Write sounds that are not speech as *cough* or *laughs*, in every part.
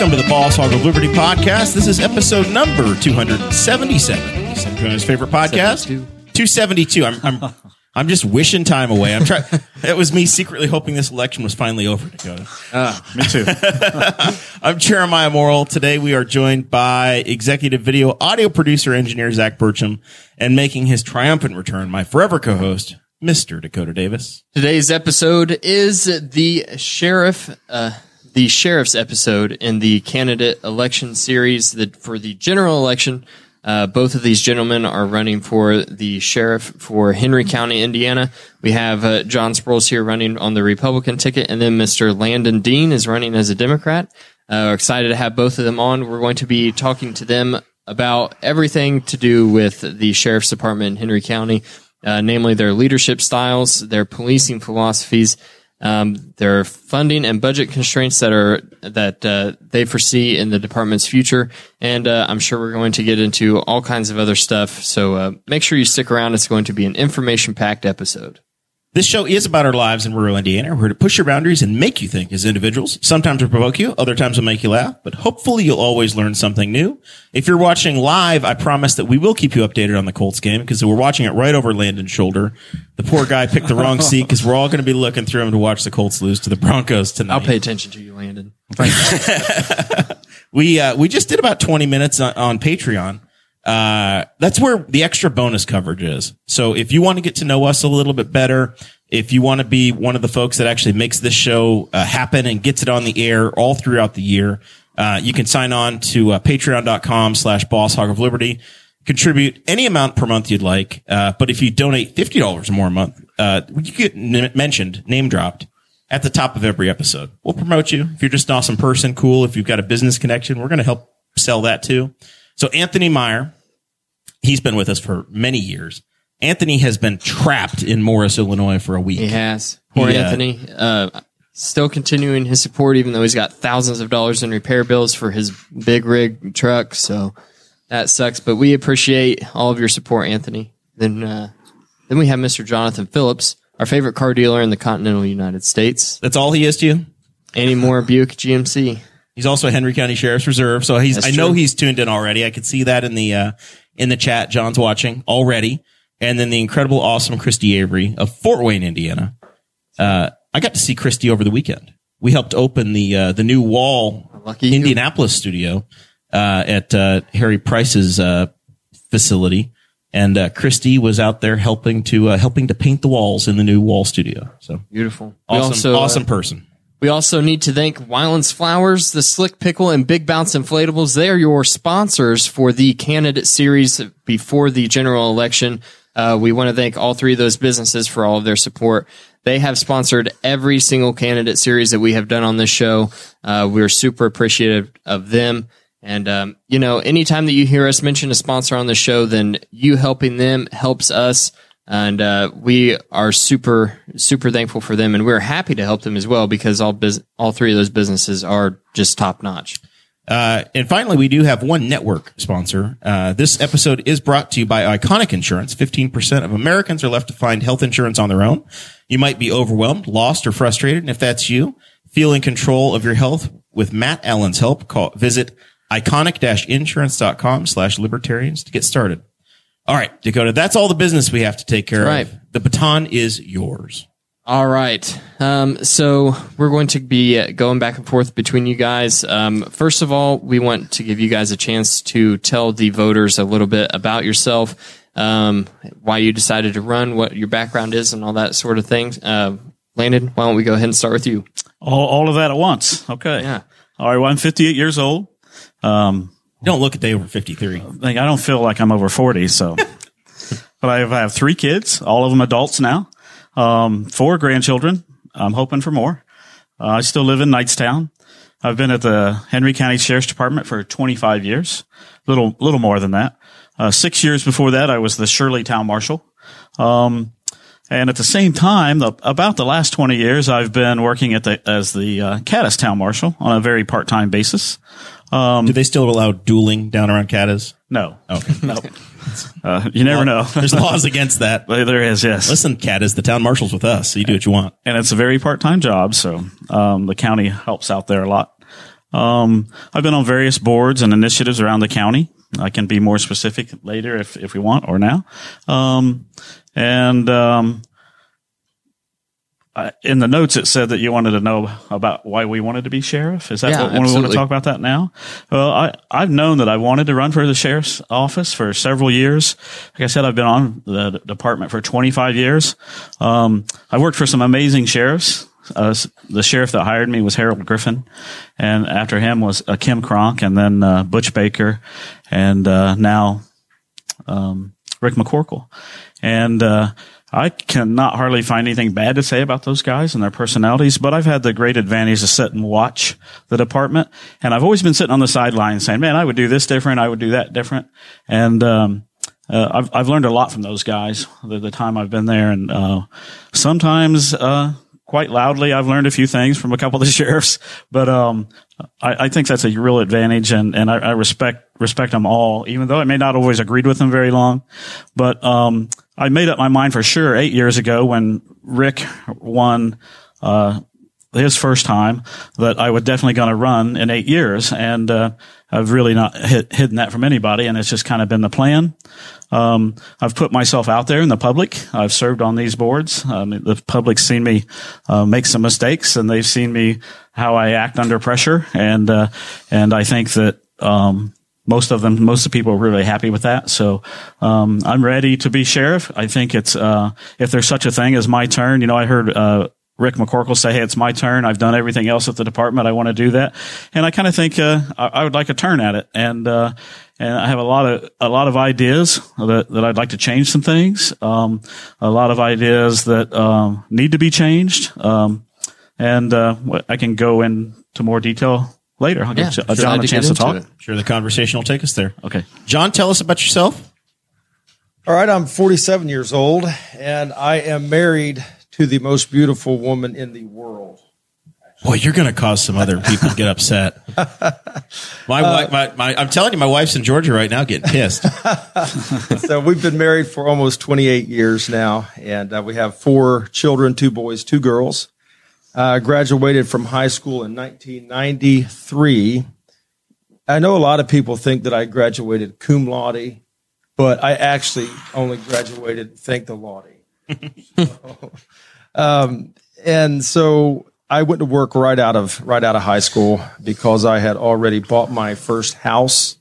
Welcome to the Boss Hog of Liberty podcast. This is episode number 277. Some Jonas' favorite podcast. 272. I'm, I'm, *laughs* I'm just wishing time away. I'm trying. It was me secretly hoping this election was finally over, Dakota. Me too. *laughs* I'm Jeremiah Morrill. Today we are joined by executive video audio producer engineer Zach Burcham and making his triumphant return, my forever co-host, Mr. Dakota Davis. Today's episode is the sheriff, uh, the sheriff's episode in the candidate election series that for the general election. Uh, both of these gentlemen are running for the sheriff for Henry County, Indiana. We have uh, John Sproles here running on the Republican ticket, and then Mr. Landon Dean is running as a Democrat. Uh, we're excited to have both of them on. We're going to be talking to them about everything to do with the sheriff's department in Henry County, uh, namely their leadership styles, their policing philosophies, um, are funding and budget constraints that are that uh, they foresee in the department's future, and uh, I'm sure we're going to get into all kinds of other stuff. So uh, make sure you stick around. It's going to be an information-packed episode. This show is about our lives in rural Indiana. We're here to push your boundaries and make you think as individuals. Sometimes we'll provoke you, other times we'll make you laugh, but hopefully you'll always learn something new. If you're watching live, I promise that we will keep you updated on the Colts game because we're watching it right over Landon's shoulder. The poor guy picked the wrong seat because we're all going to be looking through him to watch the Colts lose to the Broncos tonight. I'll pay attention to you, Landon. *laughs* we uh, we just did about 20 minutes on, on Patreon. Uh, that's where the extra bonus coverage is. So if you want to get to know us a little bit better, if you want to be one of the folks that actually makes this show uh, happen and gets it on the air all throughout the year, uh, you can sign on to uh, patreon.com slash boss hog of liberty. Contribute any amount per month you'd like. Uh, but if you donate $50 or more a month, uh, you get n- mentioned, name dropped at the top of every episode. We'll promote you. If you're just an awesome person, cool. If you've got a business connection, we're going to help sell that too. So Anthony Meyer, he's been with us for many years. Anthony has been trapped in Morris, Illinois for a week. He has. Poor He, uh, Anthony. Uh, still continuing his support, even though he's got thousands of dollars in repair bills for his big rig truck. So that sucks. But we appreciate all of your support, Anthony. Then, uh, then we have Mr. Jonathan Phillips, our favorite car dealer in the continental United States. That's all he is to you. Andy Moore Buick GMC. He's also a Henry County Sheriff's Reserve, so he's. That's I know true. he's tuned in already. I could see that in the uh, in the chat. John's watching already, and then the incredible, awesome Christy Avery of Fort Wayne, Indiana. Uh, I got to see Christy over the weekend. We helped open the uh, the new Wall Lucky you. Indianapolis studio uh, at uh, Harry Price's uh, facility, and uh, Christy was out there helping to uh, helping to paint the walls in the new Wall studio. So Beautiful. Awesome, also, awesome person. We also need to thank Weiland's Flowers, the Slick Pickle, and Big Bounce Inflatables. They are your sponsors for the candidate series before the general election. Uh, we want to thank all three of those businesses for all of their support. They have sponsored every single candidate series that we have done on this show. Uh, we're super appreciative of them. And, um, you know, anytime that you hear us mention a sponsor on the show, then you helping them helps us. And, uh, we are super, super thankful for them. And we're happy to help them as well because all bus- all three of those businesses are just top notch. Uh, and finally, we do have one network sponsor. Uh, this episode is brought to you by Iconic Insurance. 15% of Americans are left to find health insurance on their own. You might be overwhelmed, lost, or frustrated. And if that's you, feel in control of your health with Matt Allen's help. Call, visit iconic-insurance.com slash libertarians to get started. All right, Dakota, that's all the business we have to take care That's of. The baton is yours. All right. Um, so we're going to be uh, going back and forth between you guys. Um, first of all, we want to give you guys a chance to tell the voters a little bit about yourself, um, why you decided to run, what your background is, and all that sort of thing. Uh, Landon, why don't we go ahead and start with you? All, all of that at once. Okay. Yeah. All right. Well, I'm 58 years old. Um, Don't look a day over 53. like, I don't feel like I'm over 40. So, *laughs* but I have, I have three kids, all of them adults now, um, four grandchildren. I'm hoping for more. Uh, I still live in Knightstown. I've been at the Henry County Sheriff's Department for 25 years, little little more than that. Uh, six years before that, I was the Shirley Town Marshal. Um, and at the same time, the, about the last 20 years, I've been working at the, as the uh, Cadiz Town Marshal on a very part-time basis. Do they still allow dueling down around Cadiz? No, Okay. *laughs* no, uh, you never know. There's laws against that. *laughs* But there is, yes. Listen, Cadiz, the town marshal's with us, so you do what you want. and it's a very part-time job. So, um, the county helps out there a lot. Um, I've been on various boards and initiatives around the county. I can be more specific later if, if we want or now. Um, and, um, I, in the notes, it said that you wanted to know about why we wanted to be sheriff. Is that Yeah, what we want to talk about that now? Well, I, I've known that I wanted to run for the sheriff's office for several years. Like I said, I've been on the department for 25 years. Um, I worked for some amazing sheriffs. Uh, the sheriff that hired me was Harold Griffin, and after him was uh, Kim Kronk, and then uh, Butch Baker, and uh, now um, Rick McCorkle. And uh, I cannot hardly find anything bad to say about those guys and their personalities, but I've had the great advantage to sit and watch the department. And I've always been sitting on the sidelines saying, man, I would do this different. I would do that different. And, um, uh, I've, I've learned a lot from those guys the, the time I've been there. And, uh, sometimes, uh, quite loudly, I've learned a few things from a couple of the *laughs* sheriffs, but, um, I, I think that's a real advantage and, and I, I respect, respect them all, even though I may not always agreed with them very long. But, um, I made up my mind for sure eight years ago when Rick won, uh, his first time that I was definitely going to run in eight years. And, uh, I've really not hid, hidden that from anybody. And it's just kind of been the plan. Um, I've put myself out there in the public. I've served on these boards. Um, the public's seen me uh, make some mistakes, and they've seen me how I act under pressure. And uh, and I think that um, most of them, most of the people are really happy with that. So um, I'm ready to be sheriff. I think it's uh, if there's such a thing as my turn. You know, I heard. Uh, Rick McCorkle say, "Hey, it's my turn. I've done everything else at the department. I want to do that." And I kind of think uh, I, I would like a turn at it, and uh, and I have a lot of a lot of ideas that, that I'd like to change some things. Um, a lot of ideas that um, need to be changed, um, and uh, I can go into more detail later. I'll give Yeah, John a chance to get talk. it. Sure, the conversation will take us there. Okay. John, tell us about yourself. All right, I'm 47 years old, and I am married to the most beautiful woman in the world. Boy, you're going to cause some other people to get upset. *laughs* My wife, my, my, I'm telling you, my wife's in Georgia right now getting pissed. *laughs* So we've been married for almost 28 years now, and uh, we have four children: two boys, two girls. Uh, graduated from high school in 1993. I know a lot of people think that I graduated cum laude, but I actually only graduated thank the laude. *laughs* um, and so I went to work right out of right out of high school because I had already bought my first house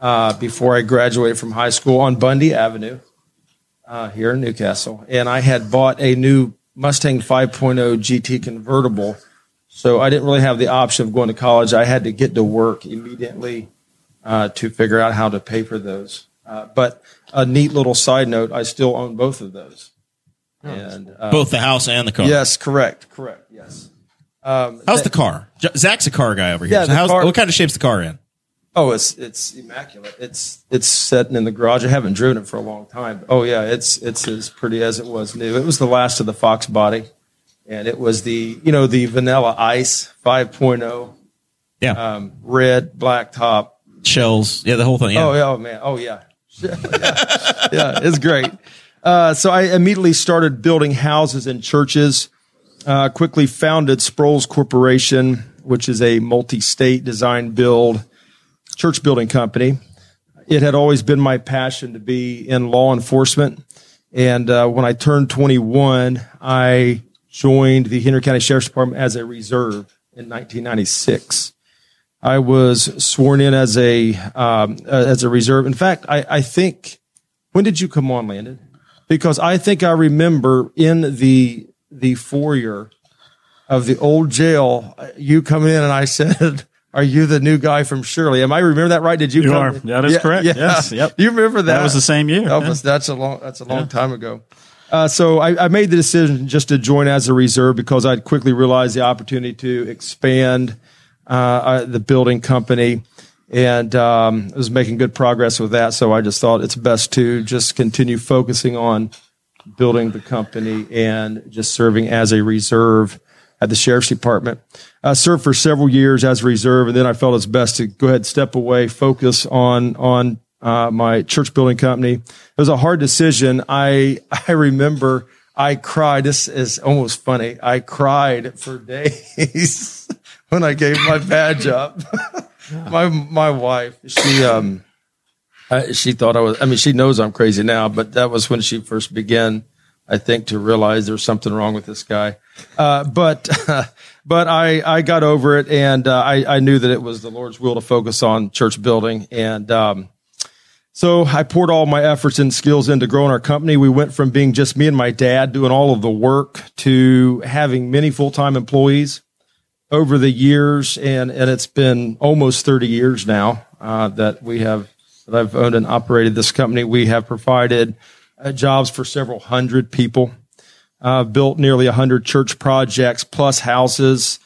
uh, before I graduated from high school on Bundy Avenue uh, here in New Castle, and I had bought a new Mustang 5.0 GT convertible. So I didn't really have the option of going to college. I had to get to work immediately uh, to figure out how to pay for those. Uh, but a neat little side note: I still own both of those. And uh, Both the house and the car. yes, correct, correct, yes. Um, How's the car? J- Zach's a car guy over here. Yeah, so the how's, car- what kind of shape's the car in? Oh, it's it's immaculate. It's it's sitting in the garage. I haven't driven it for a long time. Oh yeah, it's it's as pretty as it was new. It was the last of the Fox body, and it was the you know the Vanilla Ice 5.0 Yeah. um, red black top. Shells. Yeah, the whole thing. Yeah. Oh yeah, oh man, oh yeah, yeah, *laughs* yeah it's great. Uh, so I immediately started building houses and churches. Uh, quickly founded Sproles Corporation, which is a multi-state design build church building company. It had always been my passion to be in law enforcement. And uh, when I turned 21, I joined the Henry County Sheriff's Department as a reserve in 1996. I was sworn in as a um, uh, as a reserve. In fact, I, I think when did you come on, Landon? Because I think I remember in the the foyer of the old jail, you come in and I *laughs* said, are you the new guy from Shirley? Am I remember that right? Did you? You come- are. That is correct. Yes. Yep. You remember that? That was the same year. That Yeah. that's a long. That's a long time ago. Uh, so I, I made the decision just to join as a reserve because I'd quickly realized the opportunity to expand uh, uh, the building company, and um, I was making good progress with that. So I just thought it's best to just continue focusing on building the company and just serving as a reserve at the sheriff's department. I served for several years as a reserve, and then I felt it's best to go ahead and step away, focus on on uh, my church building company. It was a hard decision. I *laughs* I remember I cried. This is almost funny. I cried for *laughs* days when I gave my badge up. *laughs* *laughs* my my wife, she um I, she thought I was. I mean, she knows I'm crazy now, but that was when she first began, I think, to realize there's something wrong with this guy. Uh, but *laughs* but I I got over it, and uh, I I knew that it was the Lord's will to focus on church building, and um, so I poured all my efforts and skills into growing our company. We went from being just me and my dad doing all of the work to having many full time employees over the years, and and it's been almost 30 years now uh, that we have that I've owned and operated this company. We have provided uh, jobs for several hundred people, uh, built nearly 100 church projects plus houses.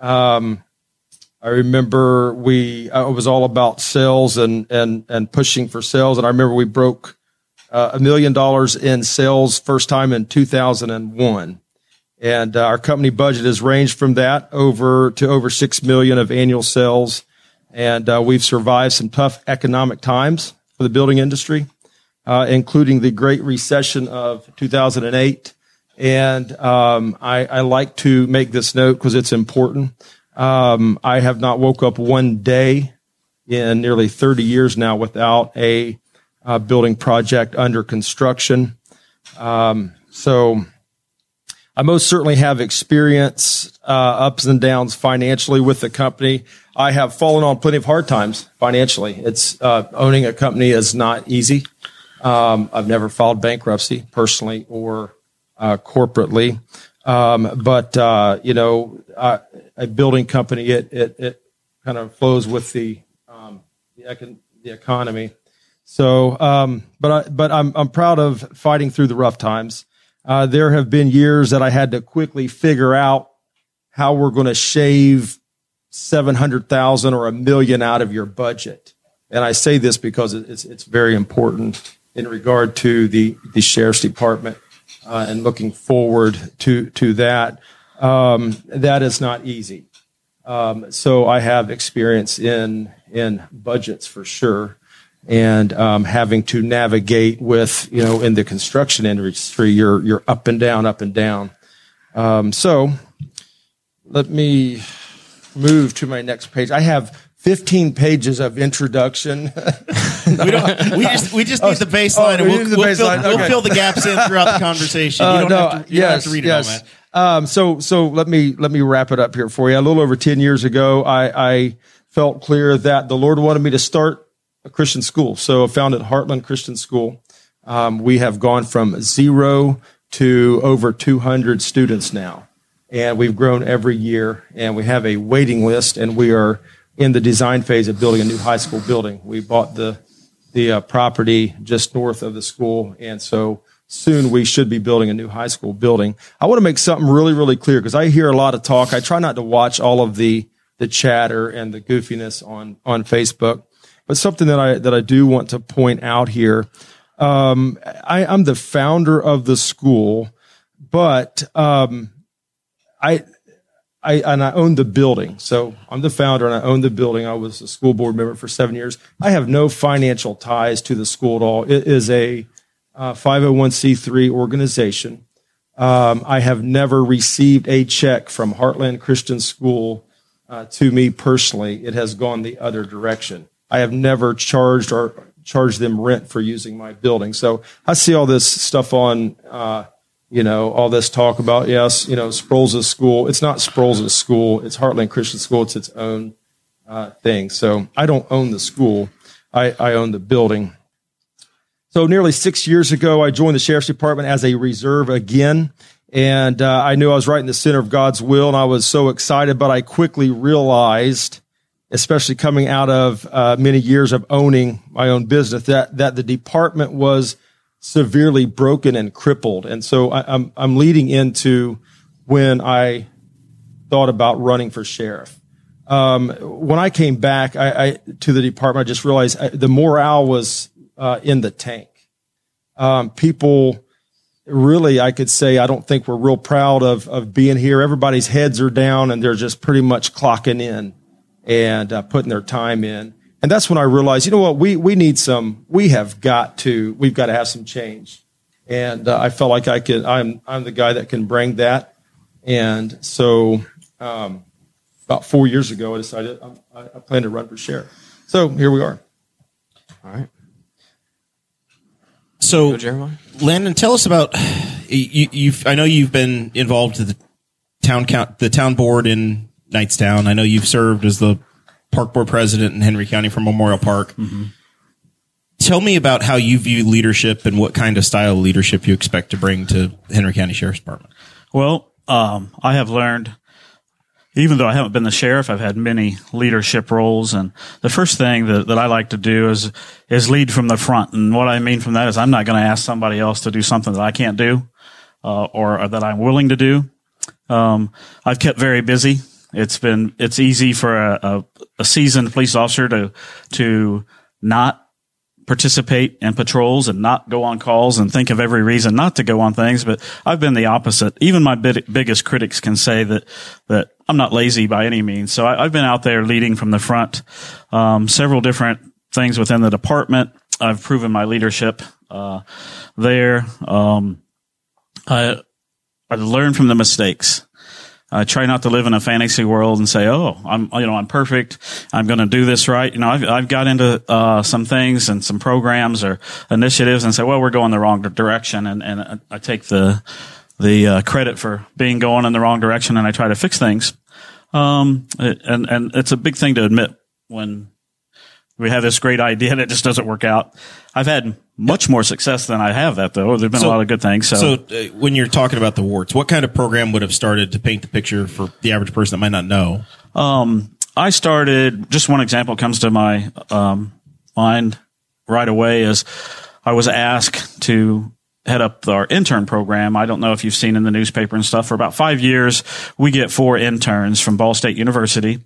Um, I remember we uh, it was all about sales and and and pushing for sales, and I remember we broke uh, a million dollars in sales first time in 2001 and uh, our company budget has ranged from that over to over six million of annual sales, and uh, we've survived some tough economic times for the building industry, uh, including the Great Recession of 2008. And um, I, I like to make this note because it's important. Um, I have not woke up one day in nearly 30 years now without a building project under construction. Um, so I most certainly have experience uh, ups and downs financially with the company. I have fallen on plenty of hard times financially. It's uh, owning a company is not easy. Um, I've never filed bankruptcy personally or uh, corporately, um, but uh, you know, a building company it it, it kind of flows with the um, the, econ- the economy. So, um, but I, but I'm I'm proud of fighting through the rough times. Uh, there have been years that I had to quickly figure out how we're going to shave seven hundred thousand or a million out of your budget. And I say this because it's it's very important in regard to the the sheriff's department uh, and looking forward to to that. Um, that is not easy. Um, so I have experience in in budgets for sure and um, having to navigate with you know in the construction industry you're you're up and down up and down um, so let me move to my next page i have 15 pages of introduction *laughs* We don't. We just we just need the baseline, oh, and we we'll, the we'll, fill, baseline, we'll fill the gaps in throughout the conversation. You Uh, don't no, have to. You don't have to read it all. Um, so, so let me let me wrap it up here for you. A little over ten years ago, I, I felt clear that the Lord wanted me to start a Christian school. So, founded Heartland Christian School. Um, we have gone from zero to over 200 students now, and we've grown every year. And we have a waiting list, and we are in the design phase of building a new high school building. We bought the the uh, property just north of the school, and so soon we should be building a new high school building. I want to make something really, really clear because I hear a lot of talk. I try not to watch all of the the chatter and the goofiness on on Facebook, but something that I that I do want to point out here. Um, I, I'm the founder of the school, but um, I I and I own the building. So I'm the founder and I own the building. I was a school board member for seven years. I have no financial ties to the school at all. It is a uh, 501c3 organization. Um, I have never received a check from Heartland Christian School uh, to me personally. It has gone the other direction. I have never charged or charged them rent for using my building. So I see all this stuff on uh, you know, all this talk about, yes, you know, Sproles' school. It's not Sproles' school. It's Heartland Christian School. It's its own uh, thing. So I don't own the school. I, I own the building. So nearly six years ago, I joined the sheriff's department as a reserve again. And uh, I knew I was right in the center of God's will, and I was so excited. But I quickly realized especially coming out of uh, many years of owning my own business, that that the department was severely broken and crippled. And so I, I'm I'm leading into when I thought about running for sheriff. Um, when I came back I, I, to the department, I just realized I, the morale was uh, in the tank. Um, people really, I could say, I don't think we're real proud of of being here. Everybody's heads are down and they're just pretty much clocking in and uh, putting their time in. And that's when I realized, you know what, we we need some. We have got to. We've got to have some change. And uh, I felt like I could. I'm I'm the guy that can bring that. And so um, about four years ago, I decided I, I plan to run for sheriff. So here we are. All right. So, Jeremiah? Landon, tell us about you. You've I know you've been involved with the town count, the town board in Knightstown. I know you've served as the park board president in Henry County for Memorial Park. Tell me about how you view leadership and what kind of style of leadership you expect to bring to Henry County Sheriff's Department. Well, um, I have learned, even though I haven't been the sheriff, I've had many leadership roles. And the first thing that, that I like to do is, is lead from the front. And what I mean from that is I'm not going to ask somebody else to do something that I can't do, uh, or, or that I'm willing to do. Um, I've kept very busy. It's been, it's easy for a, a, a seasoned police officer to, to not participate in patrols and not go on calls and think of every reason not to go on things. But I've been the opposite. Even my big, biggest critics can say that, that I'm not lazy by any means. So I, have been out there leading from the front, um, several different things within the department. I've proven my leadership, uh, there. Um, I, I learned from the mistakes. I try not to live in a fantasy world and say, "Oh, I'm you know I'm perfect. I'm going to do this right." You know, I've I've got into uh, some things and some programs or initiatives and say, "Well, we're going the wrong direction," and and I take the the uh, credit for being going in the wrong direction, and I try to fix things. Um, and and it's a big thing to admit when we have this great idea and it just doesn't work out. I've had much more success than I have that though. There've been So- a lot of good things. So, So, uh, when you're talking about the warts, what kind of program would have started to paint the picture for the average person that might not know? Um, I started, just one example comes to my um, mind right away is I was asked to head up our intern program. I don't know if you've seen in the newspaper and stuff. For about five years, we get four interns from Ball State University.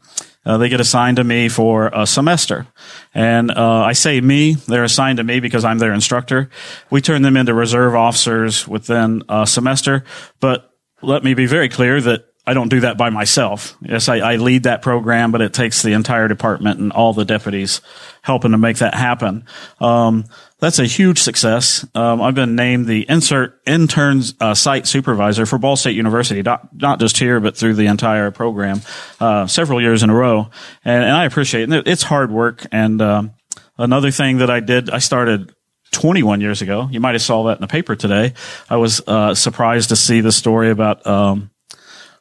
Uh, they get assigned to me for a semester. And uh, I say me, they're assigned to me because I'm their instructor. We turn them into reserve officers within a semester. But let me be very clear that I don't do that by myself. Yes, I, I lead that program, but it takes the entire department and all the deputies helping to make that happen. Um, that's a huge success. Um, I've been named the insert interns uh, site supervisor for Ball State University, not, not just here, but through the entire program, uh, several years in a row. And, and I appreciate it. It's hard work. And um, another thing that I did, I started 21 years ago. You might have saw that in the paper today. I was uh, surprised to see the story about um,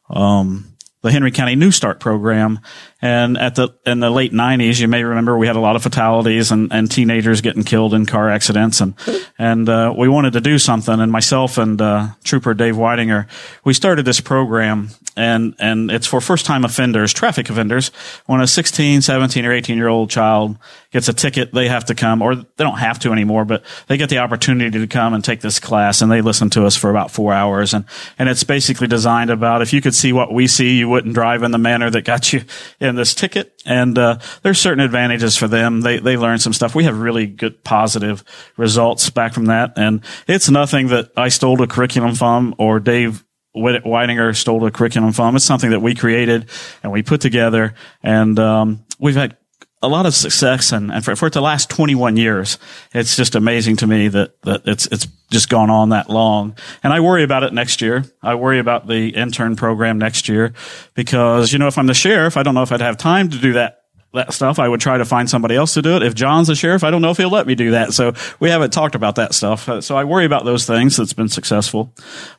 um, the Henry County New Start program. And at the in the late '90s, you may remember we had a lot of fatalities and, and teenagers getting killed in car accidents, and and uh, we wanted to do something. And myself and uh, Trooper Dave Whitinger, we started this program, and and it's for first time offenders, traffic offenders. When a 16, 17, or 18 year old child gets a ticket, they have to come, or they don't have to anymore, but they get the opportunity to come and take this class, and they listen to us for about four hours, and and it's basically designed about if you could see what we see, you wouldn't drive in the manner that got you in this ticket. And uh, there's certain advantages for them. They they learn some stuff. We have really good positive results back from that, and it's nothing that I stole a curriculum from or Dave Whitinger stole a curriculum from. It's something that we created and we put together, and um, we've had a lot of success. And, and for, for the last 21 years, it's just amazing to me that that it's it's just gone on that long. And I worry about it next year. I worry about the intern program next year because you know if I'm the sheriff, I don't know if I'd have time to do that that stuff. I would try to find somebody else to do it. If John's the sheriff, I don't know if he'll let me do that. So we haven't talked about that stuff. Uh, So I worry about those things. That's been successful,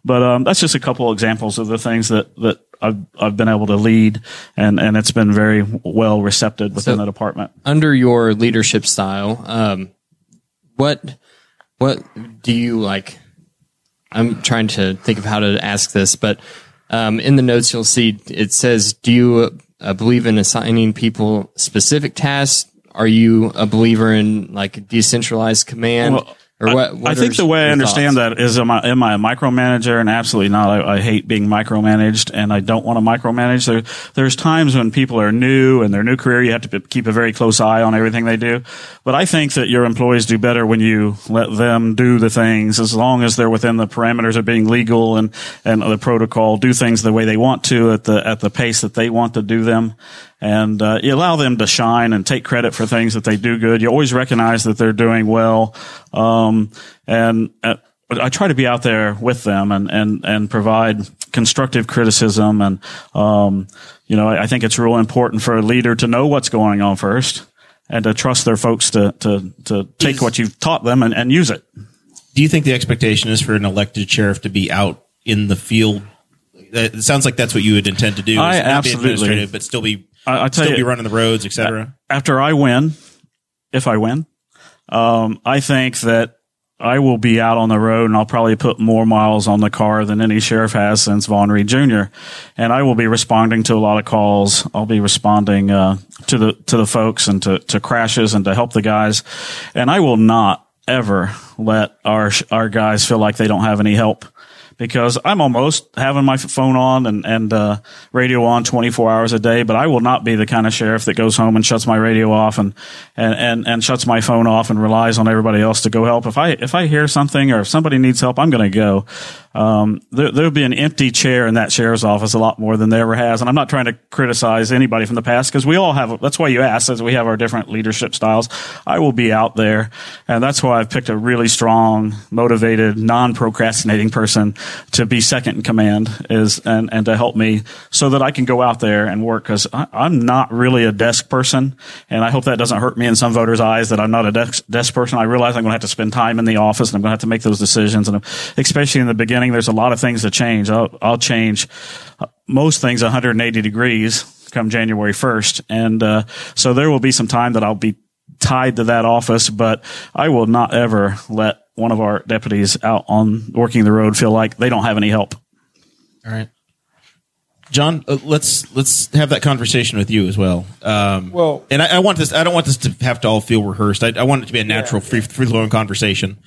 but um, that's just a couple examples of the things that that I've I've been able to lead, and and it's been very well received within So- the department. under your leadership style, um, what what do you like? I'm trying to think of how to ask this, but um, in the notes you'll see it says, "Do you a believer in assigning people specific tasks? Are you a believer in like decentralized command? Well, or I- what? what I, think the way I understand thoughts? that is, am I, am I a micromanager? And absolutely not. I, I hate being micromanaged, and I don't want to micromanage. There, there's times when people are new in their new career, you have to keep a very close eye on everything they do. But I think that your employees do better when you let them do the things, as long as they're within the parameters of being legal and and the protocol. Do things the way they want to at the at the pace that they want to do them and uh, you allow them to shine and take credit for things that they do good. You always recognize that they're doing well, um, and uh, I try to be out there with them and and and provide constructive criticism. And um, you know, I, I think it's real important for a leader to know what's going on first. And to trust their folks to to to take what you've taught them and, and use it. Do you think the expectation is for an elected sheriff to be out in the field? It sounds like that's what you would intend to do. I not be absolutely- administrative, but still be I, I tell still you, be running the roads, etc. after I win, if I win, um, I think that I will be out on the road and I'll probably put more miles on the car than any sheriff has since Vaughn Reed Jr. And I will be responding to a lot of calls. I'll be responding, uh, to the, to the folks and to, to crashes and to help the guys. And I will not ever let our, our guys feel like they don't have any help because I'm almost having my phone on and, and, uh, radio on 24 hours a day, but I will not be the kind of sheriff that goes home and shuts my radio off and, and, and, and shuts my phone off and relies on everybody else to go help. If I, if I hear something or if somebody needs help, I'm going to go. Um, there, there'll be an empty chair in that sheriff's office a lot more than there ever has. And I'm not trying to criticize anybody from the past because we all have, that's why you asked, as we have our different leadership styles. I will be out there. And that's why I've picked a really strong, motivated, non-procrastinating person to be second in command is, and, and to help me so that I can go out there and work because I'm not really a desk person. And I hope that doesn't hurt me in some voters' eyes that I'm not a desk, desk person. I realize I'm going to have to spend time in the office and I'm going to have to make those decisions. And especially in the beginning, there's a lot of things to change. I'll, I'll change uh, most things 180 degrees come January 1st. And, uh, so there will be some time that I'll be tied to that office, but I will not ever let one of our deputies out on working the road feel like they don't have any help. All right, John, uh, let's let's have that conversation with you as well. Um, Well- and I, I want this. I don't want this to have to all feel rehearsed. I, I want it to be a natural, free free flowing conversation.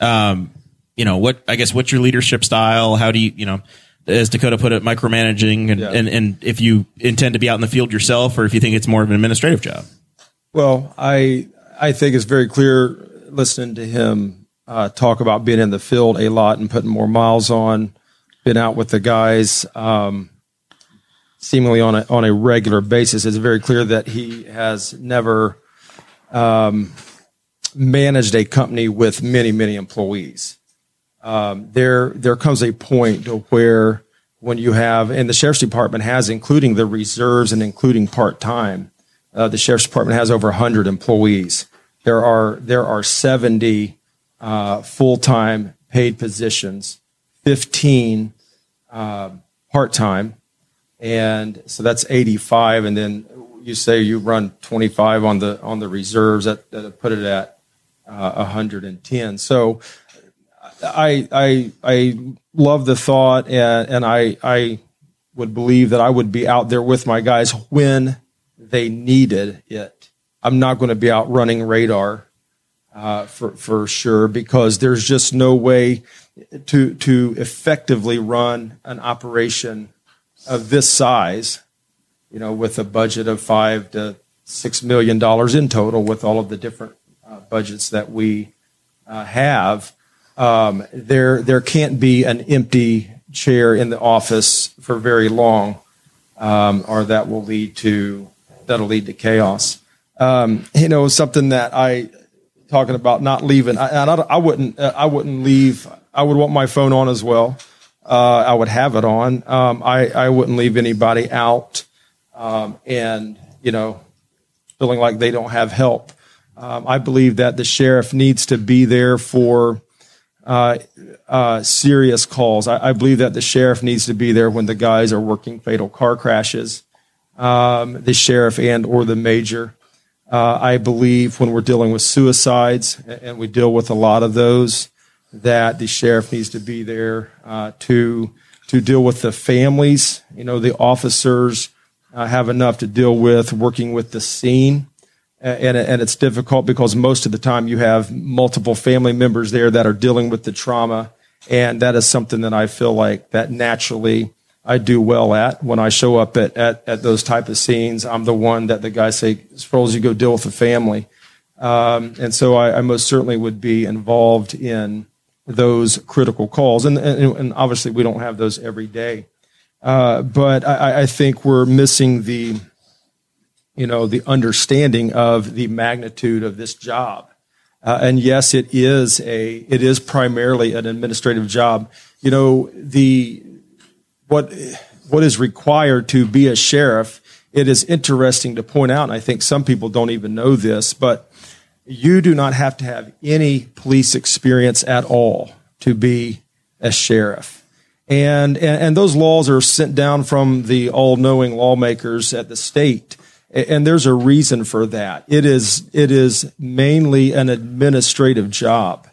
Um, you know what? I guess what's your leadership style? How do you you know? As Dakota put it, micromanaging, and, Yeah. and and if you intend to be out in the field yourself, or if you think it's more of an administrative job. Well, I I think it's very clear listening to him uh, talk about being in the field a lot and putting more miles on, been out with the guys um, seemingly on a on a regular basis. It's very clear that he has never um, managed a company with many many employees. Um, there there comes a point where when you have and the sheriff's department has including the reserves and including part time uh, the sheriff's department has over 100 employees. There are there are 70 uh, full time paid positions, 15 uh, part time, and so that's 85. And then you say you run 25 on the on the reserves that, that put it at uh, 110. So I I I love the thought, and, and I I would believe that I would be out there with my guys when they needed it. I'm not going to be out running radar uh, for for sure because there's just no way to to effectively run an operation of this size. You know, with a budget of five to six million dollars in total, with all of the different uh, budgets that we uh, have, um, there there can't be an empty chair in the office for very long, um, or that will lead to that'll lead to chaos. Um, you know, something that I talking about not leaving. I, I, I wouldn't uh, I wouldn't leave. I would want my phone on as well. Uh, I would have it on. Um, I I wouldn't leave anybody out, um, and you know, feeling like they don't have help. Um, I believe that the sheriff needs to be there for uh, uh, serious calls. I, I believe that the sheriff needs to be there when the guys are working fatal car crashes. Um, the sheriff and or the major. Uh, I believe when we're dealing with suicides, and we deal with a lot of those, that the sheriff needs to be there uh, to to deal with the families. You know, the officers uh, have enough to deal with working with the scene. And, and it's difficult because most of the time you have multiple family members there that are dealing with the trauma. And that is something that I feel like that naturally I do well at when I show up at, at, at those type of scenes. I'm the one that the guys say, Sproles, you go deal with the family. Um, and so I, I, most certainly would be involved in those critical calls. And, and, and obviously we don't have those every day. Uh, but I, I, think we're missing the, you know, the understanding of the magnitude of this job. Uh, and yes, it is a, it is primarily an administrative job. You know, the, what, what is required to be a sheriff, it is interesting to point out, and I think some people don't even know this, but you do not have to have any police experience at all to be a sheriff. And, and, and those laws are sent down from the all knowing lawmakers at the state. And there's a reason for that. It is, it is mainly an administrative job.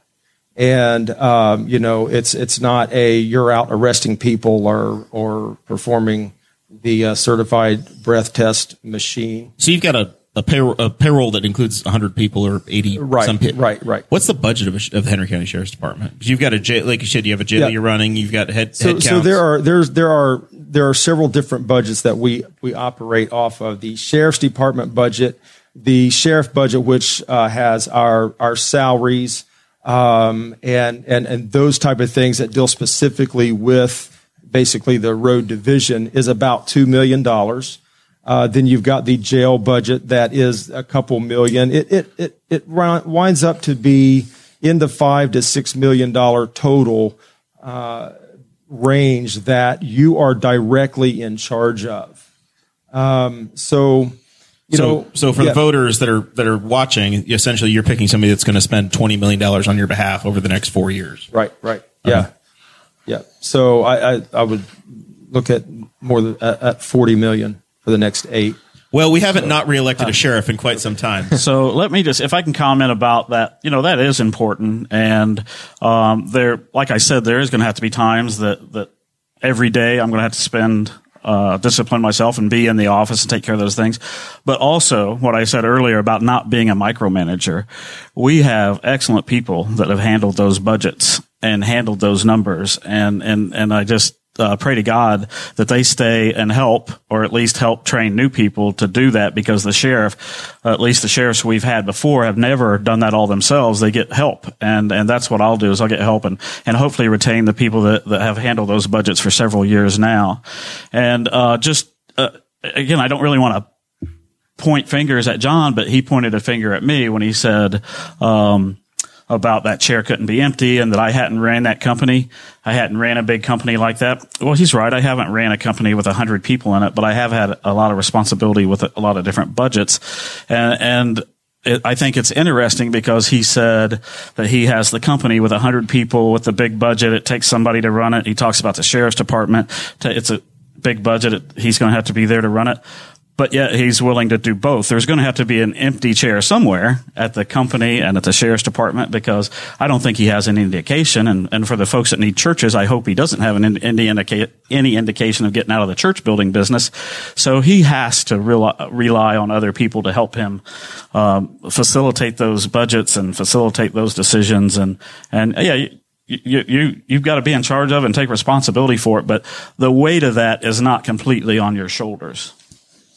And, um, you know, it's, it's not a, you're out arresting people or, or performing the uh, certified breath test machine. So you've got a a, payroll, a payroll that includes 100 people or 80 right some right right what's the budget of, a, of the henry county sheriff's department because you've got a jail like you said you have a jail yeah. you're running you've got head, so, head so there are there's there are there are several different budgets that we we operate off of the sheriff's department budget the sheriff budget which uh, has our our salaries um, and and and those type of things that deal specifically with basically the road division is about two million dollars uh, then you've got the jail budget that is a couple million. It it it it winds up to be in the five to six million dollar total uh, range that you are directly in charge of. Um, so. You so, know, so for yeah. the voters that are that are watching, essentially, you're picking somebody that's going to spend twenty million dollars on your behalf over the next four years. Right, right, yeah, uh-huh. yeah. So I, I, I would look at more than at, at forty million for the next eight. Well, we haven't not reelected a sheriff in quite some time. *laughs* So let me just, if I can comment about that, you know, that is important. And, um, there, like I said, there is going to have to be times that, that every day I'm going to have to spend, uh, discipline myself and be in the office and take care of those things. But also what I said earlier about not being a micromanager, we have excellent people that have handled those budgets and handled those numbers. And, and, and I just, uh, pray to God that they stay and help, or at least help train new people to do that because the sheriff, at least the sheriffs we've had before have never done that all themselves. They get help. And, and that's what I'll do is I'll get help and, and hopefully retain the people that, that have handled those budgets for several years now. And, uh, just, uh, again, I don't really want to point fingers at John, but he pointed a finger at me when he said, um, about that chair couldn't be empty and that I hadn't ran that company. I hadn't ran a big company like that. Well, he's right. I haven't ran a company with a hundred people in it, but I have had a lot of responsibility with a lot of different budgets. And, and it, I think it's interesting because he said that he has the company with a hundred people with a big budget. It takes somebody to run it. He talks about the sheriff's department. It's a big budget. He's going to have to be there to run it but yet he's willing to do both. There's going to have to be an empty chair somewhere at the company and at the sheriff's department because I don't think he has any indication. And, and for the folks that need churches, I hope he doesn't have an, any, indica- any indication of getting out of the church building business. So he has to rely, rely on other people to help him um, facilitate those budgets and facilitate those decisions. And and yeah. You, you, you, you've got to be in charge of and take responsibility for it, but the weight of that is not completely on your shoulders.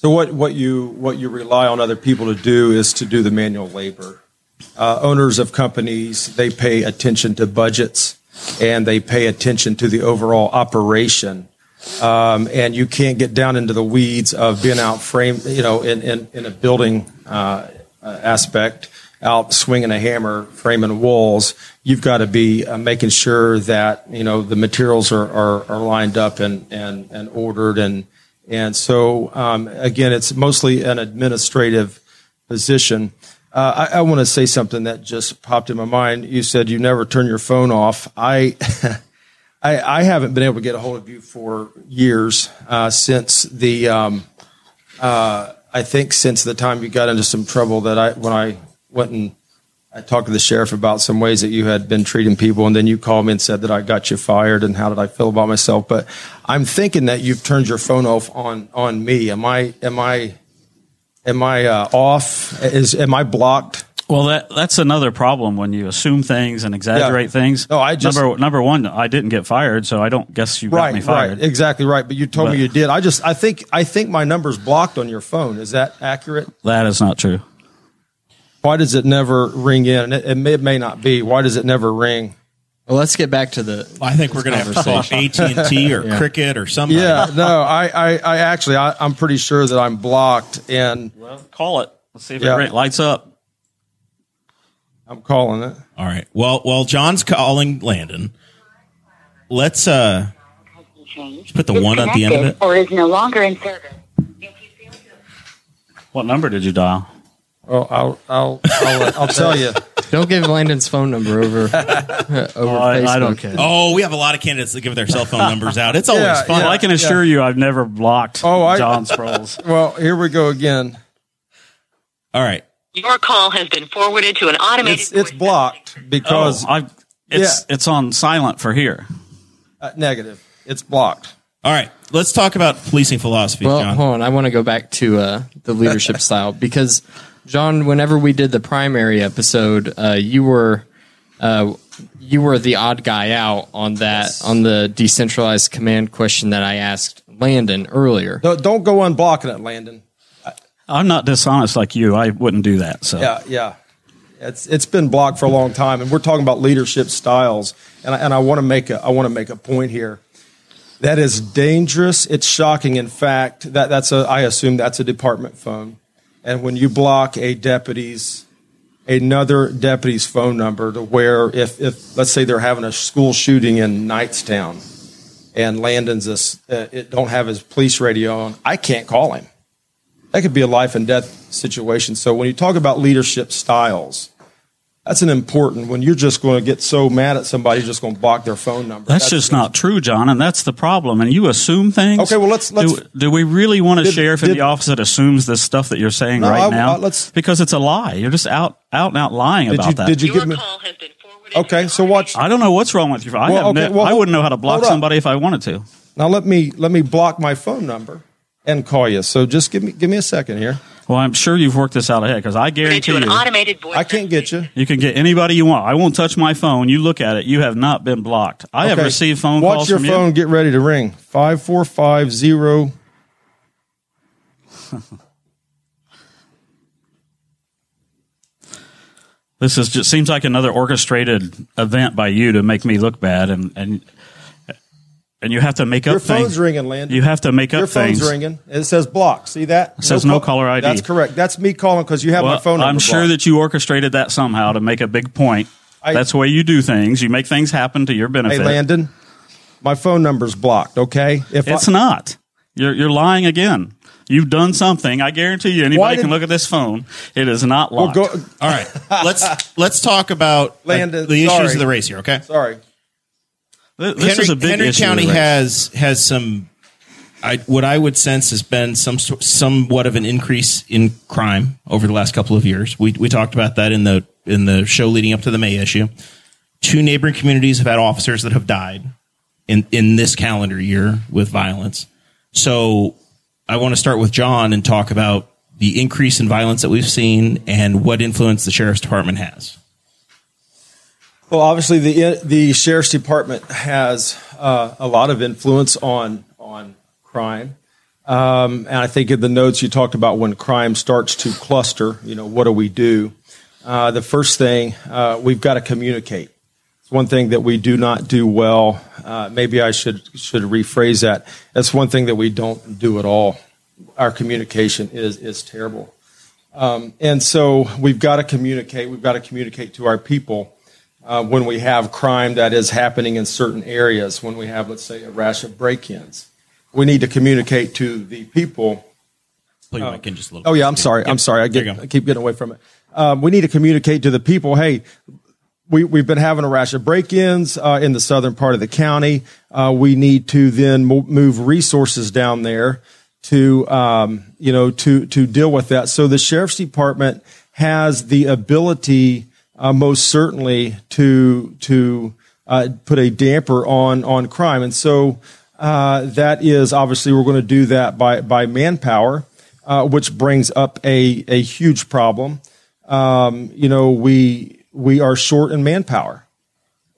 So what, what you what you rely on other people to do is to do the manual labor. Uh, owners of companies they pay attention to budgets and they pay attention to the overall operation. Um, and you can't get down into the weeds of being out frame, you know, in, in, in a building uh, aspect, out swinging a hammer, framing walls. You've got to be uh, making sure that you know the materials are, are, are lined up and, and, and ordered and and so, um, again, it's mostly an administrative position. Uh, I, I want to say something that just popped in my mind. You said you never turn your phone off. I, *laughs* I, I, haven't been able to get a hold of you for years uh, since the, um, uh, I think since the time you got into some trouble that I when I went and I talked to the sheriff about some ways that you had been treating people, and then you called me and said that I got you fired, and how did I feel about myself? But I'm thinking that you've turned your phone off on on me. Am I am I am I uh, off? Is am I blocked? Well, that that's another problem when you assume things and exaggerate Yeah. things. No, I just- number number one, I didn't get fired, so I don't guess you got me Right, fired. right, exactly right. But you told me you did. I just I think I think my number's blocked on your phone. Is that accurate? That is not true. Why does it never ring in? It, it, may, it may not be. Why does it never ring? Well, let's get back to the. I think we're going to have to call AT and T or *laughs* Cricket or something. Yeah, no, I, I, I actually, I, I'm pretty sure that I'm blocked, and Well, call it. Let's see if Yeah. it lights up. I'm calling it. All right. Well, while John's calling Landon, let's uh put the one at the end of it. Or is no longer in service. What number did you dial? Oh, I'll, I'll, I'll, I'll tell you. *laughs* Don't give Landon's phone number over *laughs* over I, Facebook. I don't care. Oh, we have a lot of candidates that give their cell phone numbers out. It's *laughs* always Yeah, fun. Well, I can assure you, I've never blocked Oh, I- John Sproles. Well, here we go again. All right. Your call has been forwarded to an automated. It's it's voice blocked because Oh, I, it's it's on silent for here. uh, negative. It's blocked. All right. Let's talk about policing philosophy, Well, John. hold on. I want to go back to uh, the leadership style because, John, whenever we did the primary episode, uh, you were uh, you were the odd guy out on that on the decentralized command question that I asked Landon earlier. Don't, don't go unblocking it, Landon. I'm not dishonest like you. I wouldn't do that. So Yeah, yeah. It's it's been blocked for a long time, and we're talking about leadership styles. And I, and I want to make a I want to make a point here. That is dangerous. It's shocking. In fact, that that's a I assume that's a department phone. And when you block a deputy's another deputy's phone number to where if if let's say they're having a school shooting in Knightstown and Landon's this uh, it don't have his police radio on, I can't call him that could be a life and death situation. So when you talk about leadership styles, that's an important when you're just going to get so mad at somebody, you're just going to block their phone number. That's, just not true, John, and that's the problem. And you assume things. Okay, well, let's- let's- do, do we really want a Did- sheriff in the office that assumes this stuff that you're saying No, right I- now? I- let's- because it's a lie. You're just out out and out lying Did about you that. did you Your give me? call has been forwarded. Okay, so watch. I don't know what's wrong with you. I, Well, have okay, ne- well, I wouldn't know how to block somebody if I wanted to. Now let me let me block my phone number and call you. So just give me give me a second here. Well, I'm sure you've worked this out ahead because I automated- guarantee to an you, automated voice. I can't get you. you can get anybody you want. I won't touch my phone. You look at it. You have not been blocked. I have received phone Watch calls your from phone. you. Get ready to ring. Five four five zero. *laughs* This is just seems like another orchestrated event by you to make me look bad, and and and you have to make Your up Your phone's things. ringing, Landon. You have to make up Your phone's things. ringing. It says block. See that? It says no caller ID. That's correct. That's me calling because you have my phone number. I'm sure blocked. that you orchestrated that somehow to make a big point. I- That's the way you do things. You make things happen to your benefit. Hey, Landon, my phone number's blocked. Okay, if It's I, not. You're you're lying again. You've done something. I guarantee you, anybody did- can look at this phone. It is not well, locked. go. All right. Let's let's talk about uh, Landon, the sorry. issues of the race here, okay? Sorry. Th- this Henry, is a big Henry issue. County has has some I, what I would sense has been some somewhat of an increase in crime over the last couple of years. We we talked about that in the in the show leading up to the May issue. Two neighboring communities have had officers that have died in in this calendar year with violence. So I want to start with John and talk about the increase in violence that we've seen and what influence the sheriff's department has. Well, obviously the the sheriff's department has uh, a lot of influence on on crime, um, and I think in the notes you talked about when crime starts to cluster. You know, what do we do? Uh, the first thing uh, we've got to communicate. It's one thing that we do not do well. Uh, maybe I should should rephrase that. That's one thing that we don't do at all. Our communication is is terrible. Um, and so we've got to communicate. We've got to communicate to our people uh, when we have crime that is happening in certain areas, when we have, let's say, a rash of break ins. We need to communicate to the people. Pull your mic in just a little. Oh, yeah, I'm sorry. I'm sorry. I, get. I keep getting away from it. Um, we need to communicate to the people hey, we, we've been having a rash of break ins uh, in the southern part of the county. Uh, we need to then mo- move resources down there to um, you know to to deal with that. So the sheriff's department has the ability uh, most certainly to to uh, put a damper on on crime. And so uh, that is obviously we're going to do that by by manpower, uh, which brings up a a huge problem. Um, you know, we we are short in manpower,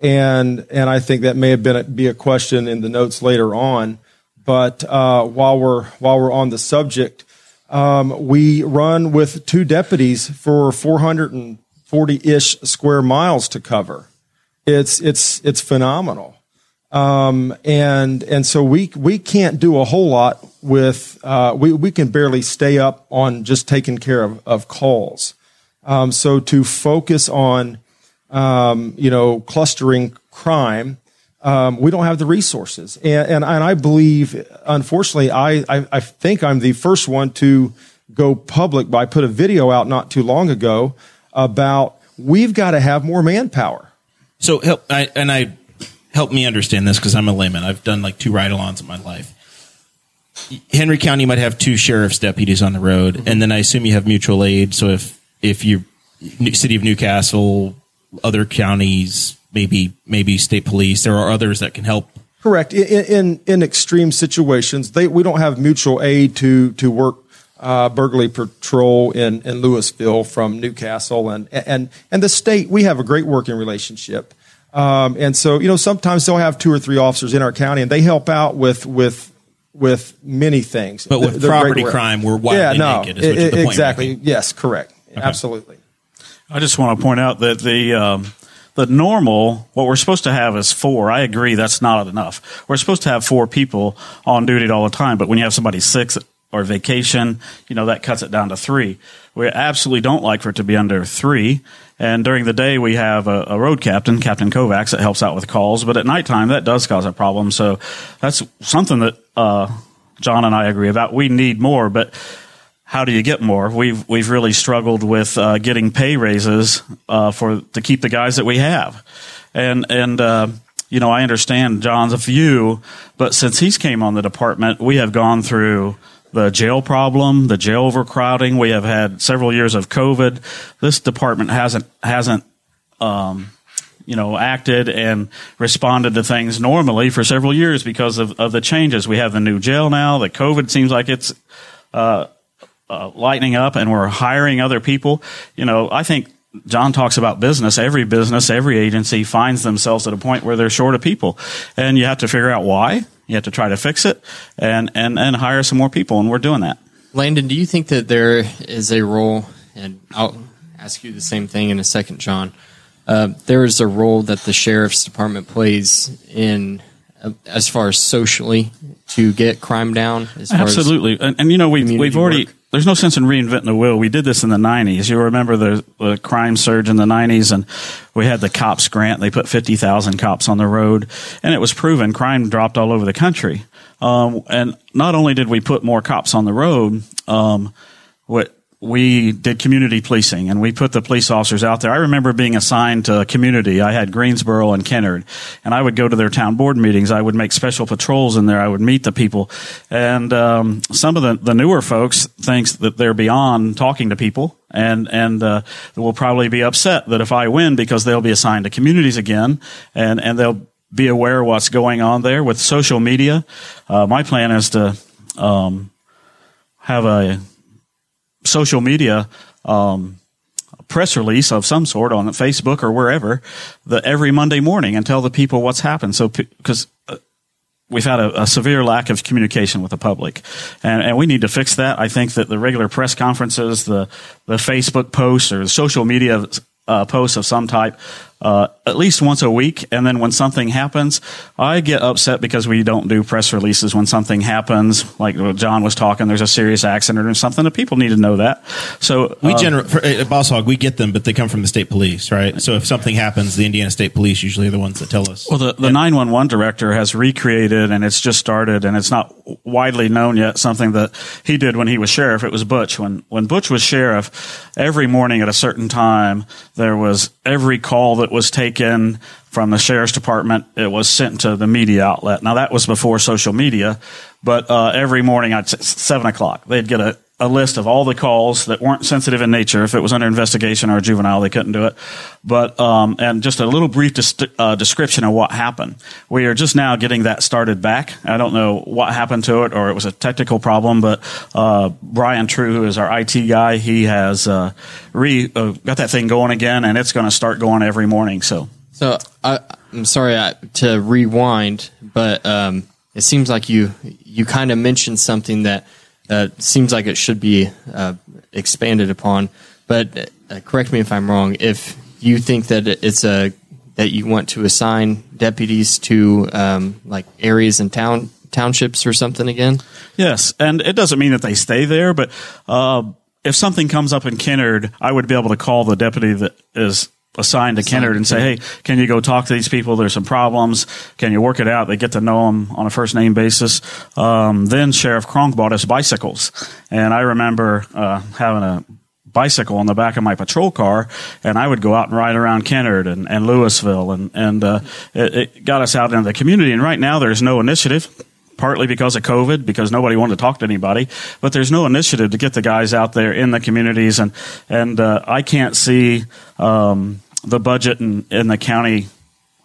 and and I think that may have been a, be a question in the notes later on. But uh, while we're while we're on the subject, um, we run with two deputies for 440 ish square miles to cover. It's it's it's phenomenal, um, and and so we we can't do a whole lot with uh, we we can barely stay up on just taking care of of calls. Um, so to focus on um, you know clustering crime um, we don't have the resources. And, and, and I believe, unfortunately, I, I, I, think I'm the first one to go public But I put a video out not too long ago about we've got to have more manpower. So help, I, and I help me understand this because I'm a layman. I've done like two ride-alongs in my life. Henry County might have two sheriff's deputies on the road, mm-hmm. and then I assume you have mutual aid. So if if you city of New Castle, other counties, maybe maybe state police. There are others that can help. Correct. In in, in extreme situations, they we don't have mutual aid to to work uh, burglary patrol in, in Lewisville from New Castle and and and the state. We have a great working relationship. Um, and so, you know, sometimes they'll have two or three officers in our county, and they help out with with with many things. But with They're property crime, we're wildly yeah, no, naked. Is it, exactly. Yes, correct. Okay. Absolutely. I just want to point out that the um, the normal, what we're supposed to have is four. I agree that's not enough. We're supposed to have four people on duty all the time, but when you have somebody sick or vacation, you know, that cuts it down to three. We absolutely don't like for it to be under three. And during the day, we have a, a road captain, Captain Kovacs, that helps out with calls. But at nighttime, that does cause a problem. So that's something that uh, John and I agree about. We need more, but how do you get more? We've we've really struggled with uh, getting pay raises uh, for to keep the guys that we have, and and uh, you know I understand John's view, but since he's came on the department, we have gone through the jail problem, the jail overcrowding. We have had several years of COVID. This department hasn't hasn't. Um, you know, acted and responded to things normally for several years because of, of the changes. We have the new jail now. The COVID seems like it's uh, uh, lightening up and we're hiring other people, you know, I think John talks about business. Every business, every agency finds themselves at a point where they're short of people, and you have to figure out why. You have to try to fix it and and and hire some more people, and we're doing that. Landon, do you think that there is a role, and I'll ask you the same thing in a second, John. Uh, there is a role that the sheriff's department plays in uh, as far as socially to get crime down. Absolutely, and, and, you know we've we've already. Work there's no sense in reinventing the wheel. We did this in the 90s. You remember the, the crime surge in the 90s, and we had the cops grant. They put 50,000 cops on the road, and it was proven crime dropped all over the country. Um, and not only did we put more cops on the road, um, what we did community policing and we put the police officers out there. I remember being assigned to a community. I had Greensboro and Kennard and I would go to their town board meetings. I would make special patrols in there. I would meet the people and, um, some of the, the newer folks thinks that they're beyond talking to people and, and, uh, will probably be upset that if I win because they'll be assigned to communities again and, and they'll be aware of what's going on there with social media. Uh, my plan is to, um, have a, social media um, press release of some sort on Facebook or wherever the every Monday morning and tell the people what's happened. So because uh, we've had a, a, severe lack of communication with the public, and, and we need to fix that. I think that the regular press conferences, the the Facebook posts, or the social media uh, posts of some type uh, at least once a week. And then when something happens, I get upset because we don't do press releases when something happens. Like John was talking, there's a serious accident or something. The people need to know that. So we um, generate uh, Boss Hog, we get them, but they come from the state police, right? So if something happens, the Indiana State Police usually are the ones that tell us. Well, the, the 911 director has recreated, and it's just started, and it's not widely known yet. Something that he did when he was sheriff. It was Butch. When when Butch was sheriff, every morning at a certain time, there was every call that that was taken from the sheriff's department, it was sent to the media outlet. Now that was before social media, but uh, every morning at seven o'clock, they'd get a a list of all the calls that weren't sensitive in nature. If it was under investigation or juvenile, they couldn't do it. But um, and just a little brief uh, description of what happened. We are just now getting that started back. I don't know what happened to it, or it was a technical problem. But uh, Brian True, who is our IT guy, he has uh, re uh, got that thing going again, and it's going to start going every morning. So So I, I'm sorry I, to rewind, but um, it seems like you you kind of mentioned something that uh, seems like it should be uh, expanded upon. But uh, correct me if I'm wrong. If you think that it's a that you want to assign deputies to um, like areas in town townships or something again. Yes, and it doesn't mean that they stay there, but uh, if something comes up in Kennard, I would be able to call the deputy that is assigned to Kennard and say, "Hey, can you go talk to these people? There's some problems. Can you work it out?" They get to know them on a first name basis. Um, then Sheriff Kronk bought us bicycles, and I remember uh, having a bicycle on the back of my patrol car, and I would go out and ride around Kennard and, and Lewisville, and and uh, it, it got us out into the community. And right now, there's no initiative partly because of COVID, because nobody wanted to talk to anybody. But there's no initiative to get the guys out there in the communities, and and uh, I can't see um, the budget and, in the county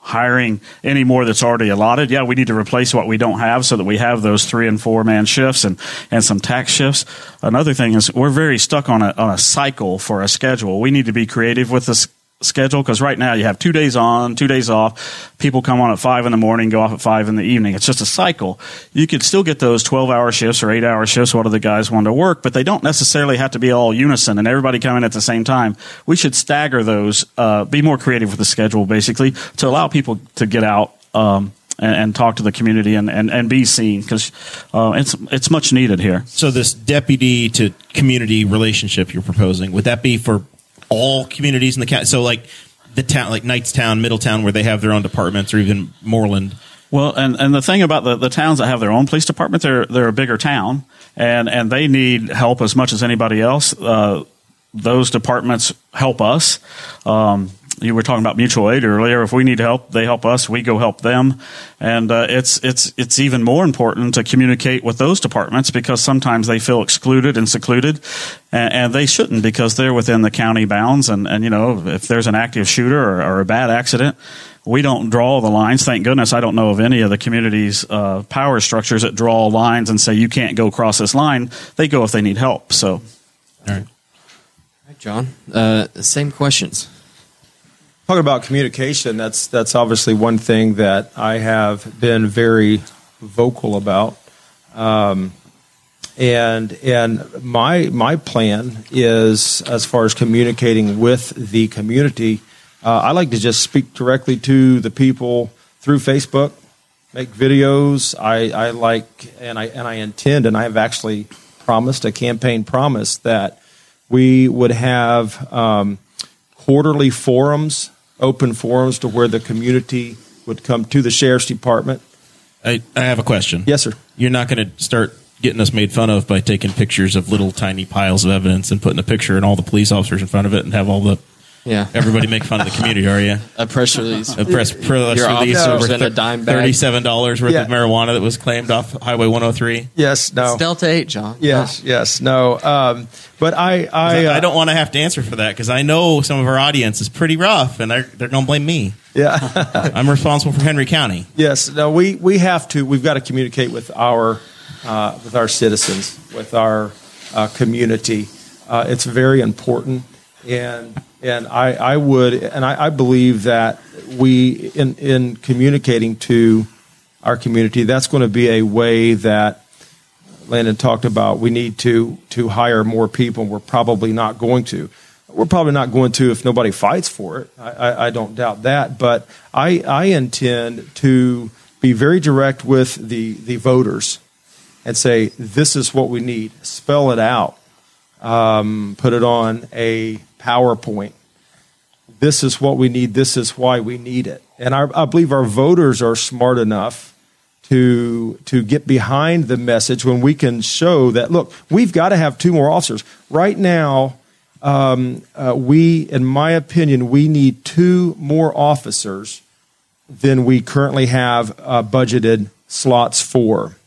hiring any more that's already allotted. Yeah, we need to replace what we don't have so that we have those three and four man shifts and, and some tax shifts. Another thing is we're very stuck on a, on a cycle for a schedule. We need to be creative with this schedule because right now you have two days on, two days off. People come on at five in the morning, go off at five in the evening. It's just a cycle. You could still get those 12 hour shifts or eight hour shifts, what do the guys want to work, but they don't necessarily have to be all unison and everybody coming at the same time. We should stagger those, uh, be more creative with the schedule basically to allow people to get out, um, and, and talk to the community and, and, and be seen because uh, it's it's much needed here. So this deputy to community relationship you're proposing would that be for all communities in the county? So like the town, like Knightstown, Middletown, where they have their own departments, or even Mooreland. Well, and, and the thing about the, the towns that have their own police department, they're they're a bigger town, and and they need help as much as anybody else. Uh, those departments help us. Um, you were talking about mutual aid earlier. If we need help, they help us. We go help them, and uh, it's it's it's even more important to communicate with those departments because sometimes they feel excluded and secluded, and, and they shouldn't because they're within the county bounds. And and you know if there's an active shooter or, or a bad accident, we don't draw the lines. Thank goodness I don't know of any of the community's uh, power structures that draw lines and say you can't go across this line. They go if they need help. So. All right. Hi, John. Uh, same questions. Talking about communication, that's that's obviously one thing that I have been very vocal about, um, and and my my plan is as far as communicating with the community. Uh, I like to just speak directly to the people through Facebook, make videos. I, I like and I and I intend and I have actually promised a campaign promise that we would have um, quarterly forums, open forums to where the community would come to the sheriff's department. I, I have a question. Yes, sir. You're not going to start getting us made fun of by taking pictures of little tiny piles of evidence and putting a picture and all the police officers in front of it and have all the Yeah. everybody make fun of the community, are you? A press release. A press, press Your release officer over spent a dime bag. thirty-seven dollars worth Yeah. of marijuana that was claimed off Highway 103. Yes, no. It's Delta 8, John. Yes, yes, no. Um, but I, I, I, uh, I don't want to have to answer for that because I know some of our audience is pretty rough, and they're they're going to blame me. Yeah. *laughs* I'm responsible for Henry County. Yes, no, we, we have to. We've got to communicate with our uh, with our citizens, with our uh, community. Uh, it's very important, and and I, I would and I, I believe that we in in communicating to our community, that's going to be a way that Landon talked about. We need to to hire more people. We're probably not going to. We're probably not going to if nobody fights for it. I, I, I don't doubt that. But I, I intend to be very direct with the, the voters and say, this is what we need. Spell it out. Um, put it on a PowerPoint. This is what we need. This is why we need it. And our, I believe our voters are smart enough to to get behind the message when we can show that look, we've got to have two more officers right now. Um, uh, we, in my opinion, we need two more officers than we currently have uh, budgeted slots for.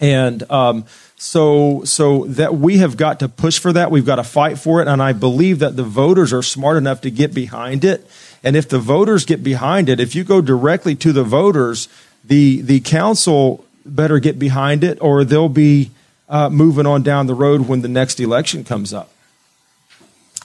And um, So, so that we have got to push for that. We've got to fight for it. And I believe that the voters are smart enough to get behind it. And if the voters get behind it, if you go directly to the voters, the, the council better get behind it or they'll be uh, moving on down the road when the next election comes up.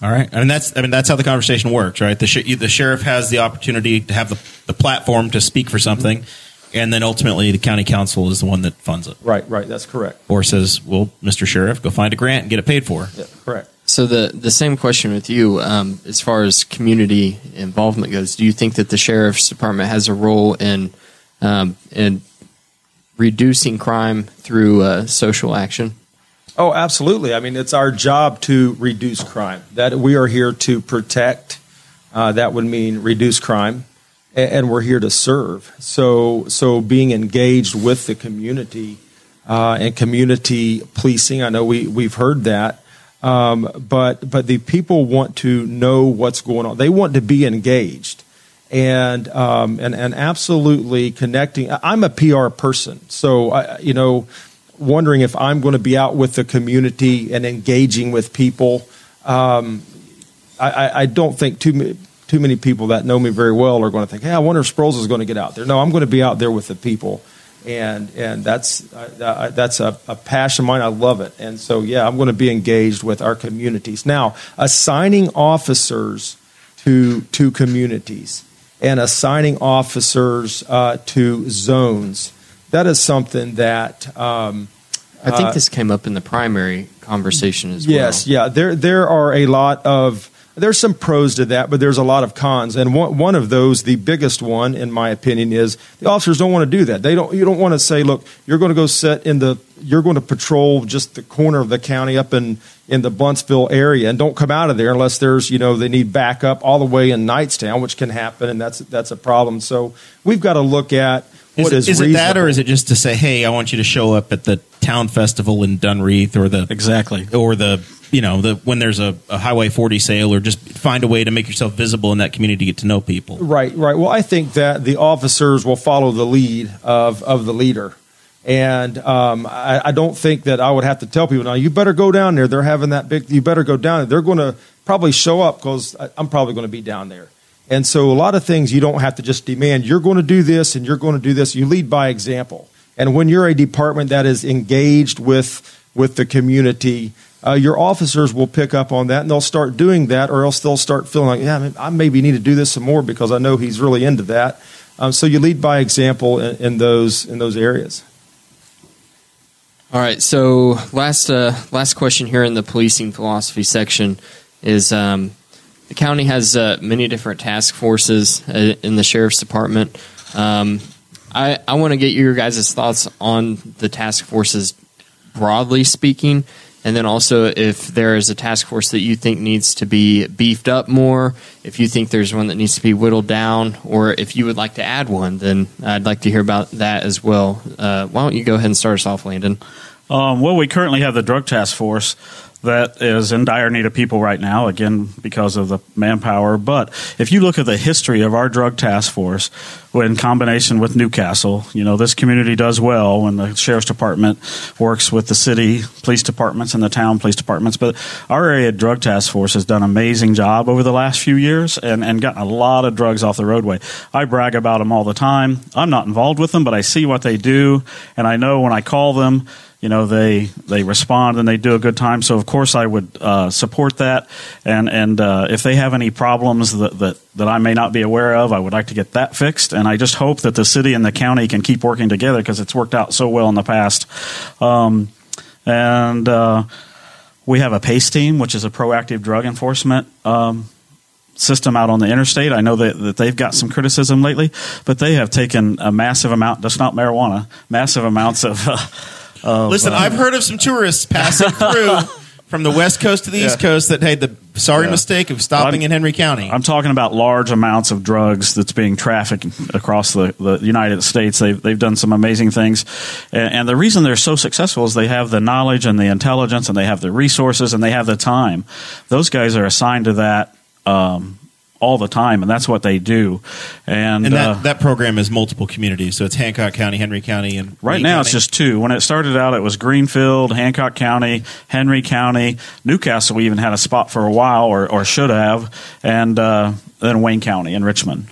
All right, and that's I mean that's how the conversation works, right? The sh- the sheriff has the opportunity to have the, the platform to speak for something, and then ultimately the county council is the one that funds it, Right, right. That's correct. or says, "Well, Mr. Sheriff, go find a grant and get it paid for." Yeah, correct. So the the same question with you, um, as far as community involvement goes, do you think that the sheriff's department has a role in um, in reducing crime through uh, social action? Oh, absolutely. I mean, it's our job to reduce crime. That we are here to protect. Uh, that would mean reduce crime, and, we're here to serve. So, so being engaged with the community uh, and community policing. I know we we've heard that, um, but but the people want to know what's going on. They want to be engaged. And, um, and and absolutely connecting. I'm a PR person, so I, you know, wondering if I'm going to be out with the community and engaging with people. Um, I, I don't think too many, too many people that know me very well are going to think, "Hey, I wonder if Sproles is going to get out there." No, I'm going to be out there with the people, and and that's uh, that's a, a passion of mine. I love it, and so yeah, I'm going to be engaged with our communities now. Assigning officers to to communities and assigning officers uh, to zones. That is something that. Um, I think Uh, this came up in the primary conversation as Yes, well. Yes, yeah. There there are a lot of there's some pros to that, but there's a lot of cons. And one one of those, the biggest one, in my opinion, is the officers don't want to do that. They don't. You don't want to say, look, you're going to go sit in the, you're going to patrol just the corner of the county up in in the Blountsville area, and don't come out of there unless there's you know they need backup all the way in Knightstown, which can happen, and that's that's a problem. So we've got to look at Is, what it, is is it that, or is it just to say, "Hey, I want you to show up at the town festival in Dunreith, or the Exactly. or the you know the when there's a, a Highway 40 sale, or just find a way to make yourself visible in that community to get to know people." Right, right. Well, I think that the officers will follow the lead of, of the leader. And um, I, I don't think that I would have to tell people now, you better go down there. They're having that big, you better go down there. They're going to probably show up because I'm probably going to be down there. And so a lot of things you don't have to just demand, you're going to do this and you're going to do this. You lead by example. And when you're a department that is engaged with, with the community, uh, your officers will pick up on that and they'll start doing that, or else they'll start feeling like, yeah, I maybe need to do this some more because I know he's really into that. Um, so you lead by example in, in those in those areas. All right. So last uh, last question here in the policing philosophy section is um, the county has uh, many different task forces uh, in the sheriff's department. Um, I I want to get your guys' thoughts on the task forces broadly speaking, and then also if there is a task force that you think needs to be beefed up more, if you think there's one that needs to be whittled down, or if you would like to add one, then I'd like to hear about that as well. Uh, why don't you go ahead and start us off, Landon? Um, well, we currently have the drug task force that is in dire need of people right now, again, because of the manpower. But if you look at the history of our drug task force, in combination with New Castle, you know, this community does well when the sheriff's department works with the city police departments and the town police departments. But our area drug task force has done an amazing job over the last few years and, and gotten a lot of drugs off the roadway. I brag about them all the time. I'm not involved with them, but I see what they do, and I know when I call them, you know they they respond and they do a good time. So of course I would uh, support that, and and uh, if they have any problems that, that that I may not be aware of, I would like to get that fixed. And I just hope that the city and the county can keep working together because it's worked out so well in the past. Um, and uh, we have a PACE team, which is a proactive drug enforcement. Um, system out on the interstate. I know that, that they've got some criticism lately, but they have taken a massive amount, that's not marijuana, massive amounts of. Uh, Listen, I've heard of some tourists passing *laughs* through from the west coast to the east coast that made the sorry Yeah. mistake of stopping I'm- in Henry County. I'm talking about large amounts of drugs that's being trafficked across the, the United States. They've, they've done some amazing things. And, and the reason they're so successful is they have the knowledge and the intelligence and they have the resources and they have the time. Those guys are assigned to that um, all the time, and that's what they do. And, And that, uh, that program is multiple communities. So it's Hancock County, Henry County, and Right Wayne now, County. it's just two. When it started out, it was Greenfield, Hancock County, Henry County, New Castle. We even had a spot for a while, or, or should have, and uh, then Wayne County and Richmond.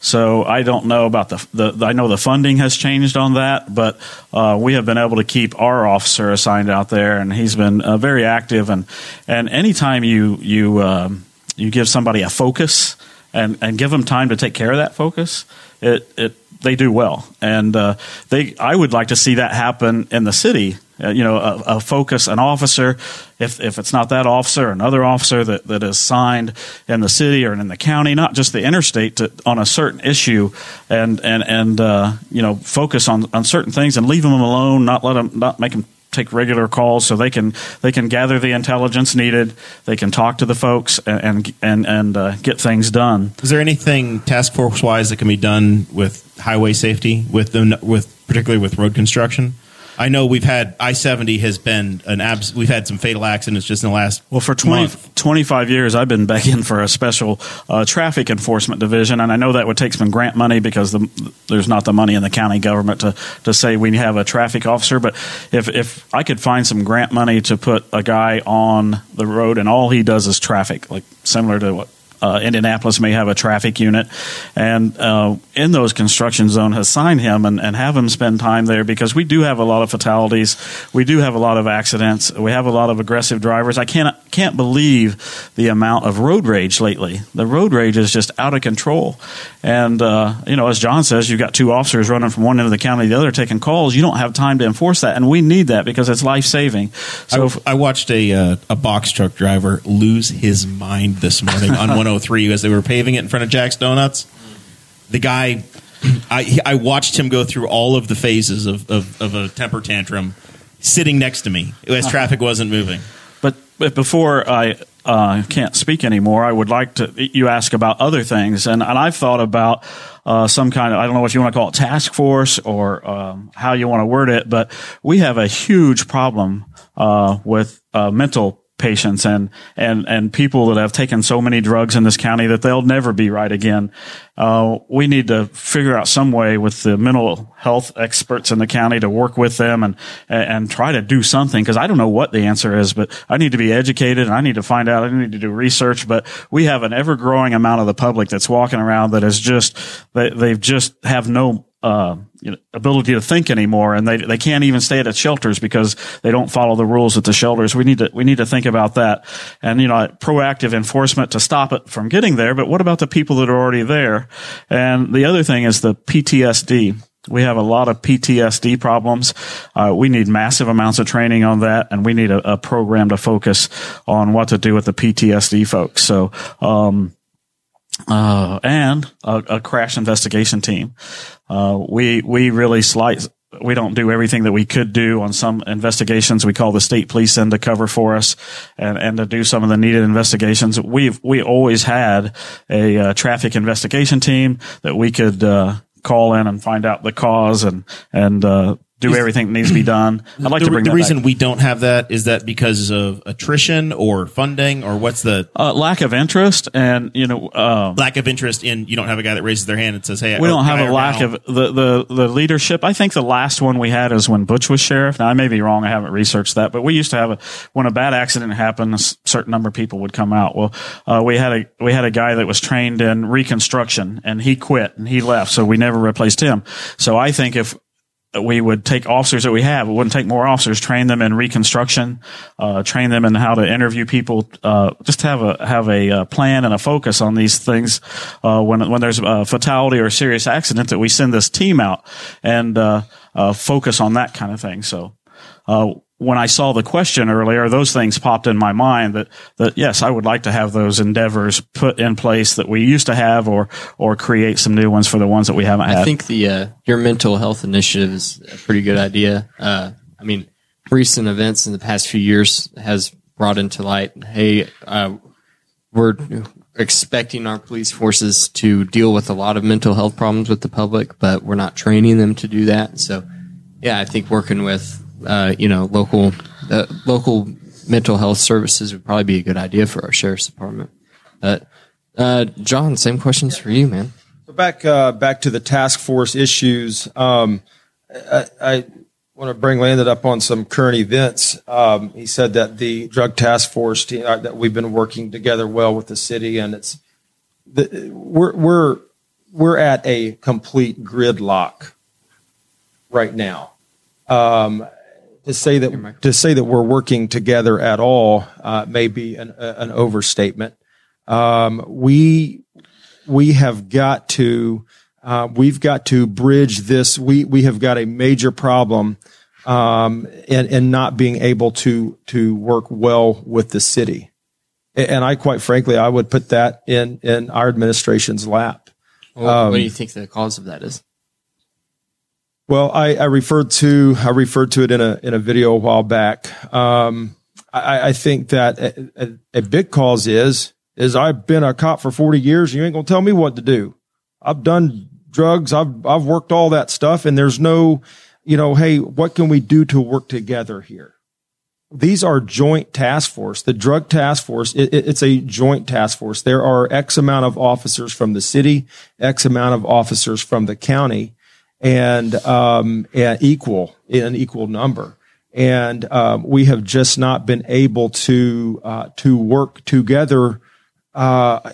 So I don't know about the, the. I know the funding has changed on that, but uh, we have been able to keep our officer assigned out there, and he's been uh, very active. And and anytime you you um, you give somebody a focus and and give them time to take care of that focus, it it they do well. And uh, they I would like to see that happen in the city. Uh, you know, a, a focus, an officer. If if it's not that officer, another officer that, that is signed in the city or in the county, not just the interstate, to, on a certain issue, and and and uh, you know, focus on on certain things and leave them alone. Not let them, not make them take regular calls so they can they can gather the intelligence needed. They can talk to the folks and and and, uh, get things done. Is there anything task force wise that can be done with highway safety, with the with particularly with road construction? I know we've had I seventy has been an abs. We've had some fatal accidents just in the last Well, for 20, month. 25 years, I've been begging for a special uh, traffic enforcement division, and I know that would take some grant money because the, there's not the money in the county government to, to say we have a traffic officer. But if, if I could find some grant money to put a guy on the road and all he does is traffic, like similar to what uh, Indianapolis may have a traffic unit, and uh, in those construction zone assign him and, and have him spend time there because we do have a lot of fatalities, we do have a lot of accidents, we have a lot of aggressive drivers. I can't can't believe the amount of road rage lately. The road rage is just out of control, and uh, you know, as John says, you've got two officers running from one end of the county to the other taking calls. You don't have time to enforce that, and we need that because it's life saving. So. if- I, I watched a uh, a box truck driver lose his mind this morning on *laughs* 103 as they were paving it in front of Jack's Donuts. The guy, I he- I watched him go through all of the phases of, of, of a temper tantrum, sitting next to me as traffic wasn't moving. But, but before I uh, can't speak anymore, I would like to. You ask about other things, and, and I've thought about uh, some kind of I don't know what you want to call it, task force or um, how you want to word it, but we have a huge problem uh, with uh, mental patients and and and people that have taken so many drugs in this county that they'll never be right again. Uh, we need to figure out some way with the mental health experts in the county to work with them and and try to do something because I don't know what the answer is, but I need to be educated and I need to find out. I need to do research. But we have an ever growing amount of the public that's walking around that is just they they've just have no uh, you know, ability to think anymore, and they they can't even stay at shelters because they don't follow the rules at the shelters. We need to we need to think about that, and you know, proactive enforcement to stop it from getting there. But what about the people that are already there? And the other thing is the PTSD. We have a lot of PTSD problems. Uh, we need massive amounts of training on that, and we need a, a program to focus on what to do with the PTSD folks. So. Um, uh, and a, a crash investigation team. Uh, we we really slight. We don't do everything that we could do on some investigations. We call the state police in to cover for us and, and to do some of the needed investigations. We've we always had a uh, traffic investigation team that we could uh, call in and find out the cause and and uh, do everything that needs to be done. *clears throat* I'd like the, to bring the reason back. we don't have that is that because of attrition or funding or what's the Uh, lack of interest and you know. Um, lack of interest in you don't have a guy that raises their hand and says hey we oh, don't have a lack gal. of the, the, the leadership. I think the last one we had is when Butch was sheriff. Now I may be wrong. I haven't researched that, but we used to have a, when a bad accident happened, a certain number of people would come out. Well, uh, we had a, we had a guy that was trained in reconstruction and he quit and he left. So we never replaced him. So I think if, we would take officers that we have. We wouldn't take more officers, train them in reconstruction, uh, train them in how to interview people, uh, just have a, have a uh, plan and a focus on these things. Uh, when, when there's a fatality or a serious accident that we send this team out and, uh, uh, focus on that kind of thing. So, uh, when I saw the question earlier, those things popped in my mind that, that yes, I would like to have those endeavors put in place that we used to have or, or create some new ones for the ones that we haven't had. I think the uh, your mental health initiative is a pretty good idea. Uh, I mean, recent events in the past few years has brought into light. Hey, uh, we're expecting our police forces to deal with a lot of mental health problems with the public, but we're not training them to do that. So, yeah, I think working with uh, you know local uh, local mental health services would probably be a good idea for our sheriff's department. But Uh, John, same questions for you, man. So back uh, back to the task force issues. Um, I, I want to bring Landon up on some current events. Um, he said that the drug task force team, uh, that we've been working together well with the city, and it's the, we're we're we're at a complete gridlock right now. Um, to say that to say that we're working together at all uh, may be an, an overstatement. Um, we we have got to uh, we've got to bridge this. We we have got a major problem um, in, in not being able to to work well with the city. And I quite frankly, I would put that in in our administration's lap. What, what do you think the cause of that is? Well, I, I referred to I referred to it in a in a video a while back. Um, I, I think that a, a, a big cause is is I've been a cop for forty years. And you ain't gonna tell me what to do. I've done drugs. I've I've worked all that stuff, and there's no, you know, hey, what can we do to work together here? These are joint task force. The drug task force, it, it's a joint task force. There are X amount of officers from the city, X amount of officers from the county, and um, equal in equal number. And um, we have just not been able to uh, to work together uh,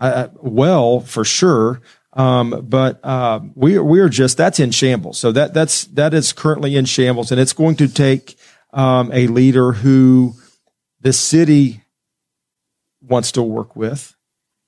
uh, well for sure. Um, but uh, we we are just that's in shambles. So that that's that is currently in shambles, and it's going to take um, a leader who the city wants to work with,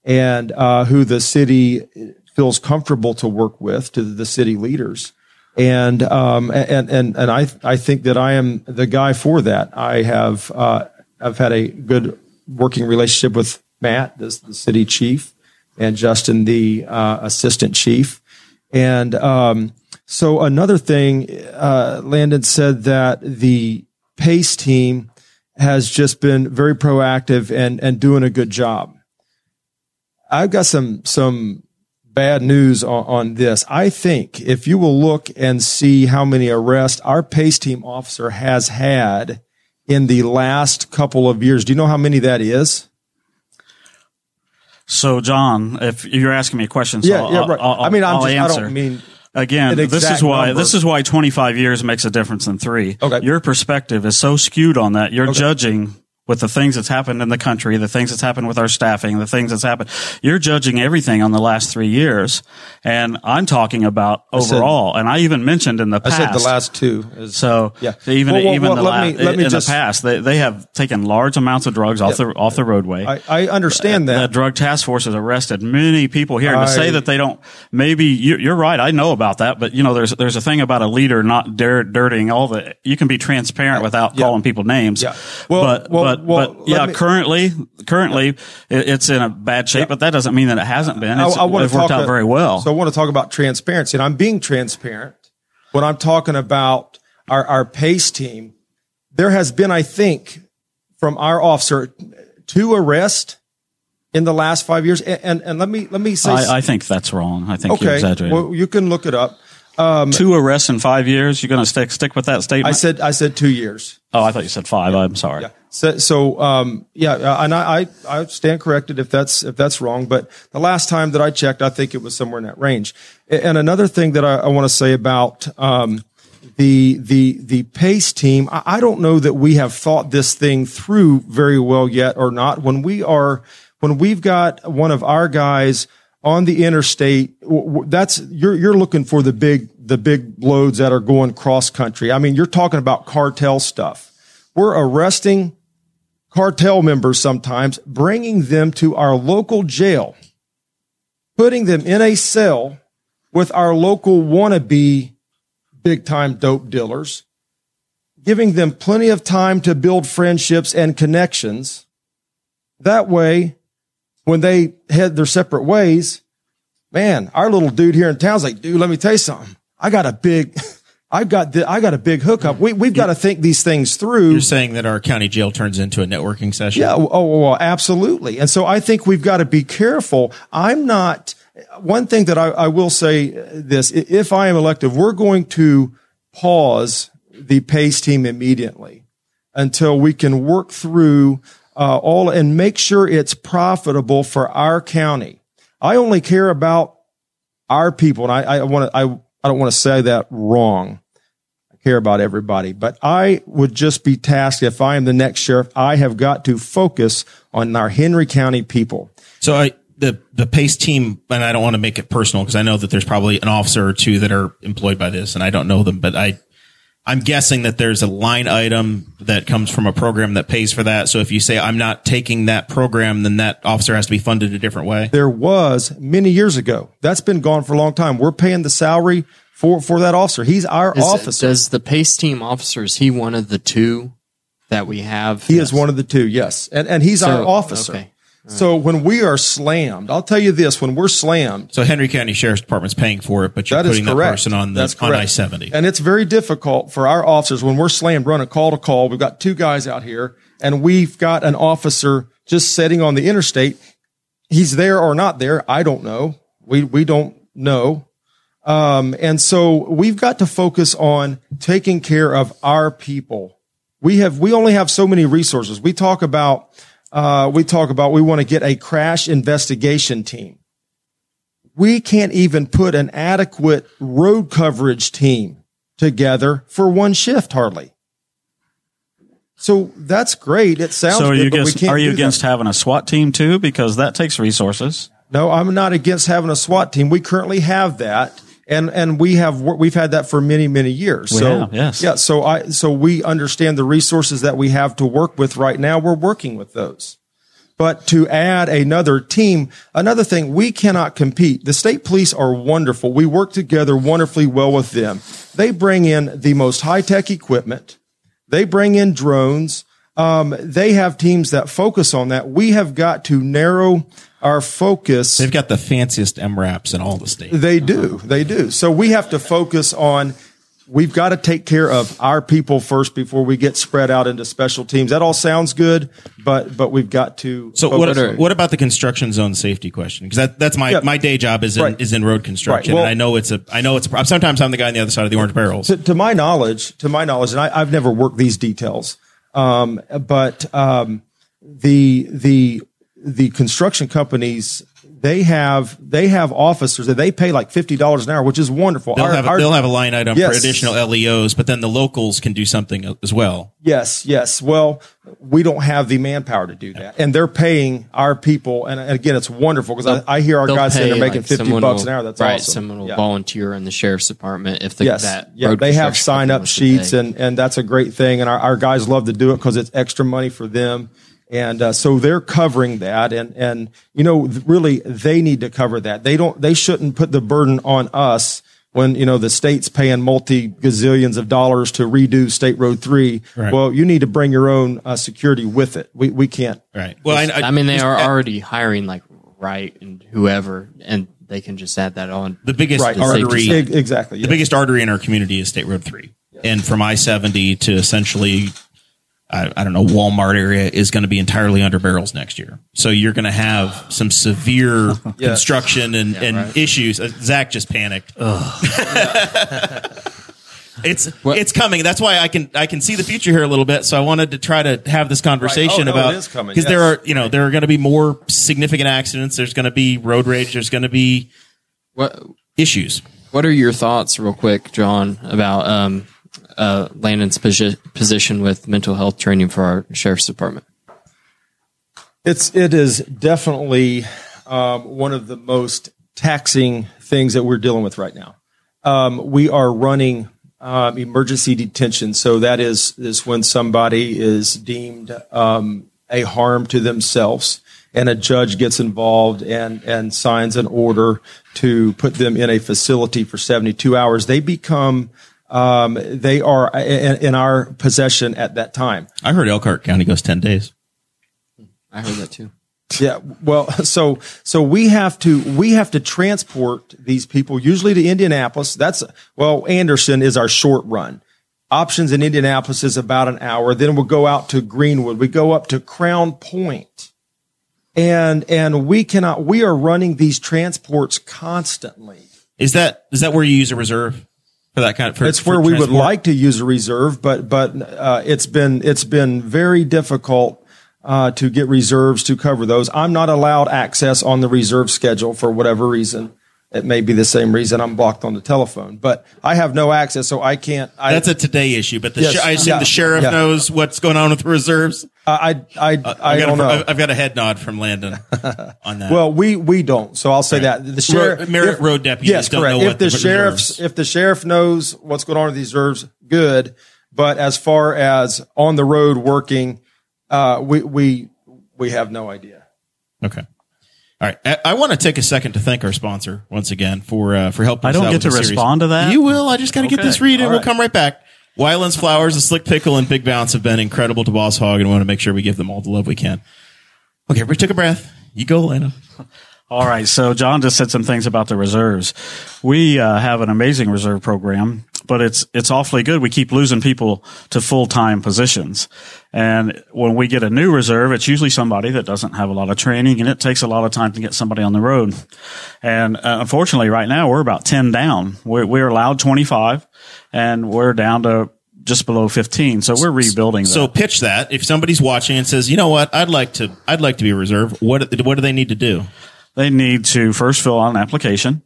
and uh, who the city feels comfortable to work with to the city leaders. And um, and and and I I think that I am the guy for that. I have uh, I've had a good working relationship with Matt, the, the city chief, and Justin, the uh, assistant chief. And um, so another thing, uh, Landon said that the PACE team has just been very proactive and and doing a good job. I've got some some bad news on, on, this. I think if you will look and see how many arrests our PACE team officer has had in the last couple of years, do you know how many that is? So, John, if you're asking me a question, so yeah, yeah, right. I'll, I'll, I mean, I'm I'll just, answer. I don't mean Again, this is why number. this is why 25 years makes a difference in three. Okay. Your perspective is so skewed on that. You're Okay. judging with the things that's happened in the country, the things that's happened with our staffing, the things that's happened. You're judging everything on the last three years, and I'm talking about said- overall. and I even mentioned in the past. I said the last two. Is, So Yeah. even Well, well, even well, the let la- me- let me in just- the past, they, they have taken large amounts of drugs off the off the roadway. I, I understand The that. drug task force has arrested many people here. And to say that they don't, maybe you, you're right. I know about that, but you know, there's there's a thing about a leader not dirt, dirtying all the. You can be transparent without Yeah. calling people names. Yeah. Well- but well- but well, but yeah, me- currently currently it, it's in a bad shape, but that doesn't mean that it hasn't been. I, It's, I want it's to worked out very well. So I want to talk about transparency, and I'm being transparent when I'm talking about our our pace team. There has been, I think, from our officer, two arrests in the last five years, and and, and let me let me say, I, I think that's wrong. I think you're okay, exaggerating. well you can look it up. Two arrests in five years. You're going to stick stick with that statement. I said I said two years. oh, I thought you said five. I'm sorry. Yeah. So, so um, yeah, uh, and I, I, I stand corrected if that's if that's wrong. But the last time that I checked, I think it was somewhere in that range. And another thing that I, I want to say about um, the the the pace team, I, I don't know that we have thought this thing through very well yet or not. When we are when we've got one of our guys on the interstate, that's you're you're looking for the big the big loads that are going cross country. I mean, you're talking about cartel stuff. We're arresting cartel members sometimes, bringing them to our local jail, putting them in a cell with our local wannabe big time dope dealers, giving them plenty of time to build friendships and connections. That way, when they head their separate ways, man, our little dude here in town's like, dude, let me tell you something. I got a big, *laughs* I've got, the, I got a big hookup. We, we've got to think these things through. You're saying that our county jail turns into a networking session? Yeah. Oh, well, absolutely. And so I think we've got to be careful. I'm not, one thing that I, I will say uh, this, if I am elected, we're going to pause the PACE team immediately until we can work through uh, all and make sure it's profitable for our county. I only care about our people, and I, I want to. I I don't want to say that wrong. I care about everybody, but I would just be tasked if I am the next sheriff. I have got to focus on our Henry County people. So I, the, the PACE team, and I don't want to make it personal because I know that there's probably an officer or two that are employed by this and I don't know them, but I, I'm guessing that there's a line item that comes from a program that pays for that. So if you say I'm not taking that program, then that officer has to be funded a different way. There was many years ago. That's been gone for a long time. We're paying the salary for, for that officer. He's our Is- officer. Does the pace team officer, is he one of the two that we have? He is one of the two, yes. And, and he's our officer. okay. So when we are slammed, I'll tell you this, when we're slammed, So Henry County Sheriff's Department's paying for it, but you're that is putting that correct. person on the, That's on correct. I-70. And it's very difficult for our officers when we're slammed running call to call. We've got two guys out here and we've got an officer just sitting on the interstate. He's there or not there. I don't know. We, we don't know. Um, and so we've got to focus on taking care of our people. We have, we only have so many resources. We talk about, uh, we talk about, we want to get a crash investigation team. We can't even put an adequate road coverage team together for one shift hardly. So that's great. It sounds So are good, you but we against, can't are you do that. against having a SWAT team too? Because that takes resources. No, I'm not against having a SWAT team. We currently have that. And, and we have, we've had that for many, many years. We so, have, yes. yeah. So I, so we understand the resources that we have to work with right now. We're working with those. But to add another team, another thing, we cannot compete. The state police are wonderful. We work together wonderfully well with them. They bring in the most high tech equipment. They bring in drones. Um, they have teams that focus on that. We have got to narrow our focus. They've got the fanciest MRAPs in all the states. They do. They do. So we have to focus on, we've got to take care of our people first before we get spread out into special teams. That all sounds good, but, but we've got to. So what, on- what about the construction zone safety question? Because that, that's my, my day job is in, Right. is in road construction. Right. Well- and I know it's a, I know it's, a, sometimes I'm the guy on the other side of the orange barrels. to, to my knowledge, to my knowledge, and I, I've never worked these details, um, but um, the the the construction companies they have they have officers that they pay like fifty dollars an hour, which is wonderful. They'll Our- have, our- they'll have a line item for additional LEOs, but then the locals can do something as well. Yes, yes. Well, we don't have the manpower to do that, and they're paying our people. And again, it's wonderful because I, I hear our They'll guys saying they're making like, fifty someone bucks will- an hour. That's right. awesome. Someone will Yeah. volunteer in the sheriff's department if the, yes, that yeah, they have sign up sheets, and and that's a great thing. And our, our guys love to do it because it's extra money for them, and uh, so they're covering that. And and you know, really, they need to cover that. They don't. They shouldn't put the burden on us when you know the state's paying multi gazillions of dollars to redo State Road Three. Right. Well, you need to bring your own uh, security with it. We we can't. Right. Well, I, I mean, they are already hiring like Wright and whoever, and they can just add that on. the biggest Right. artery. Ex- exactly. the yes. biggest artery in our community is State Road Three, and from I seventy to essentially, I, I don't know, Walmart area is going to be entirely under barrels next year. So you're going to have some severe *laughs* construction and, and issues. Uh, Zach just panicked. *laughs* It's it's coming. That's why I can I can see the future here a little bit. So I wanted to try to have this conversation Oh, about it is coming, because there are you know there are going to be more significant accidents. There's going to be road rage. There's going to be What issues. What are your thoughts, real quick, John, about um, uh, Landon's posi- position with mental health training for our sheriff's department? It's it is definitely um, one of the most taxing things that we're dealing with right now. Um, we are running um, emergency detention, so that is is when somebody is deemed um, a harm to themselves, and a judge gets involved and and signs an order to put them in a facility for seventy two hours. They become um, they are in, in our possession at that time. I heard Elkhart County goes ten days. I heard that too. Yeah, well, *laughs* so so we have to we have to transport these people usually to Indianapolis. That's well, Anderson is our short run. Options in Indianapolis is about an hour. Then we'll go out to Greenwood. We go up to Crown Point, and and we cannot. We are running these transports constantly. Is that is that where you use a reserve for that kind of? For, It's where we would like to use a reserve, but but uh, it's been it's been very difficult uh, to get reserves to cover those. I'm not allowed access on the reserve schedule for whatever reason. It may be the same reason I'm blocked on the telephone, but I have no access, so I can't. I, That's a today issue, but the Yes, sh- I assume yeah, the sheriff yeah. knows what's going on with the reserves. I, I, I, I I've got, don't a, know. I've got a head nod from Landon *laughs* on that. Well, we we don't. So I'll say that the sheriff, Merit road deputies yes, don't correct. know if what the, the sheriff's reserves- if the sheriff knows what's going on with these reserves, good. But as far as on the road working, uh, we we we have no idea. okay. All right. I, I want to take a second to thank our sponsor once again for uh, for helping. I don't out get with to the series. respond to that? You will. I just got to get Okay. this read, and All we'll right. come right back. Weiland's Flowers, the Slick Pickle, and Big Bounce have been incredible to Boss Hog, and we want to make sure we give them all the love we can. Okay, everybody took a breath. You go, Landon. *laughs* All right. So John just said some things about the reserves. We uh, have an amazing reserve program, but it's it's awfully good. We keep losing people to full time positions, and when we get a new reserve, it's usually somebody that doesn't have a lot of training, and it takes a lot of time to get somebody on the road. And uh, unfortunately, right now we're about ten down. We're, we're allowed twenty five, and we're down to just below fifteen. So we're rebuilding. So pitch that. If somebody's watching and says, "You know what? I'd like to. I'd like to be a reserve." What What do they need to do? They need to first fill out an application.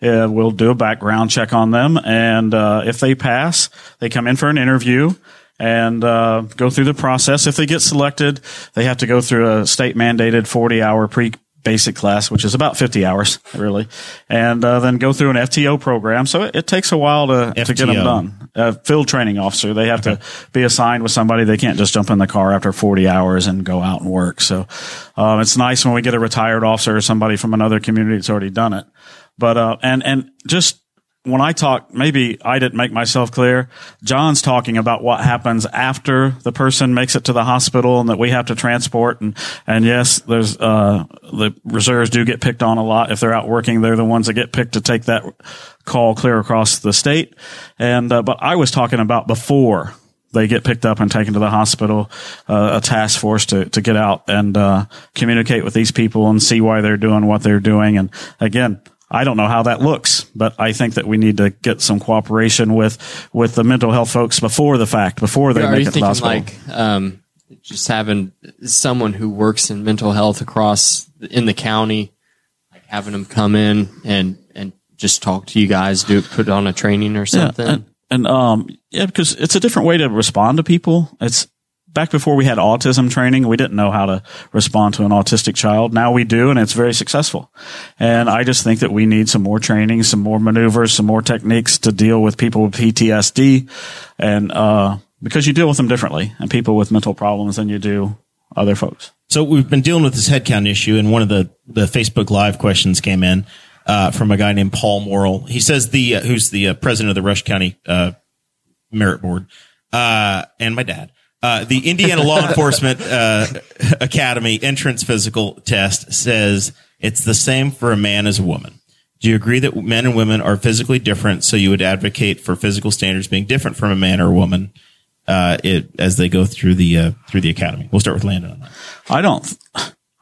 Uh, we'll do a background check on them, and uh, if they pass, they come in for an interview and uh, go through the process. If they get selected, they have to go through a state mandated forty hour pre basic class, which is about 50 hours, really, and uh, then go through an FTO program. So it, it takes a while to, to get them done. A field training officer. They have to be assigned with somebody. They can't just jump in the car after 40 hours and go out and work. So um, it's nice when we get a retired officer or somebody from another community that's already done it. But uh, and and just when I talk, maybe I didn't make myself clear. John's talking about what happens after the person makes it to the hospital and that we have to transport. And, and yes, there's, uh, the reserves do get picked on a lot. If they're out working, they're the ones that get picked to take that call clear across the state. And, uh, but I was talking about before they get picked up and taken to the hospital, uh, a task force to, to get out and, uh, communicate with these people and see why they're doing what they're doing. And again, I don't know how that looks, but I think that we need to get some cooperation with with the mental health folks before the fact, before they Are make you it to the thinking hospital. like um, just having someone who works in mental health across in the county, like having them come in and and just talk to you guys, do put on a training or something? And, and um, yeah, because it's a different way to respond to people. It's back before we had autism training, we didn't know how to respond to an autistic child. Now we do, and it's very successful. And I just think that we need some more training, some more maneuvers, some more techniques to deal with people with PTSD, and uh, because you deal with them differently, and people with mental problems than you do other folks. So we've been dealing with this headcount issue, and one of the the Facebook Live questions came in uh, from a guy named Paul Morrill. He says the uh, who's the uh, president of the Rush County uh, Merit Board, uh, and my dad. Uh, the Indiana Law Enforcement uh, Academy entrance physical test says it's the same for a man as a woman. Do you agree that men and women are physically different? So you would advocate for physical standards being different from a man or a woman uh, it, as they go through the uh, through the academy. We'll start with Landon on that. I don't.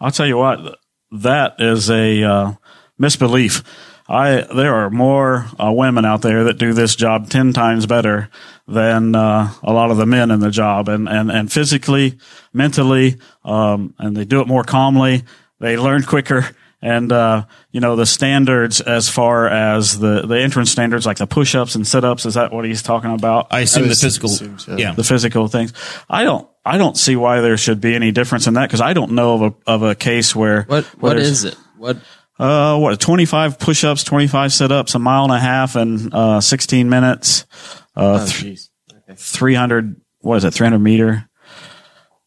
I'll tell you what. That is a uh, misbelief. I there are more uh, women out there that do this job ten times better than uh, a lot of the men in the job, and and and physically, mentally, um, and they do it more calmly. They learn quicker. And, uh, you know, the standards as far as the, the entrance standards, like the push ups and sit ups, is that what he's talking about? I assume the physical, assume so. yeah. the physical things. I don't, I don't see why there should be any difference in that because I don't know of a, of a case where what where what it? What uh what twenty five push ups, twenty five sit ups, a mile and a half, and uh sixteen minutes, uh oh, jeez. three hundred what is it three hundred meter?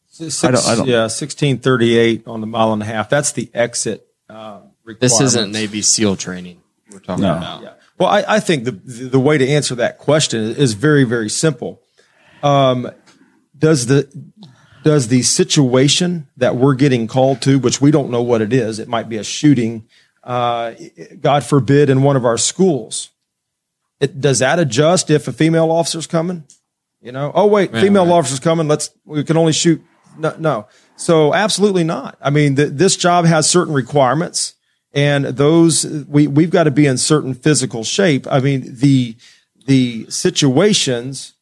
Six, I don't- I don't- yeah, sixteen thirty-eight on the mile and a half. That's the exit. Uh, This isn't. Navy SEAL training we're talking No. about. Yeah. Well, I, I think the, the the way to answer that question is very very simple. Um, does the does the situation that we're getting called to, which we don't know what it is, it might be a shooting, uh, God forbid, in one of our schools. It, does that adjust if a female officer's coming? You know, oh wait, female right. officer's coming. Let's we can only shoot. No, no. So absolutely not. I mean, th this job has certain requirements, and those we we've got to be in certain physical shape. I mean, the the situations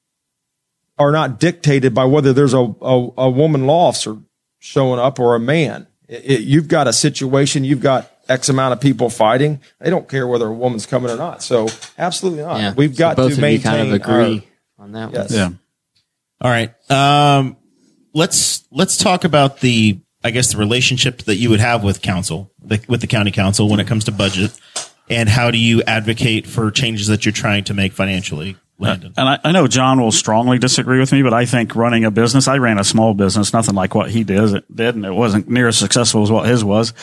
are not dictated by whether there's a a, a woman law officer showing up or a man. It, it- you've got a situation, you've got X amount of people fighting. They don't care whether a woman's coming or not. So absolutely not. Yeah. We've So got both to of you maintain kind of agree our- on that Yes. one. Yeah. All right. Um, let's let's talk about the I guess the relationship that you would have with council, the, with the county council when it comes to budget, and how do you advocate for changes that you're trying to make financially, Landon? And I, I know John will strongly disagree with me, but I think running a business, I ran a small business, nothing like what he did, did, and it wasn't near as successful as what his was.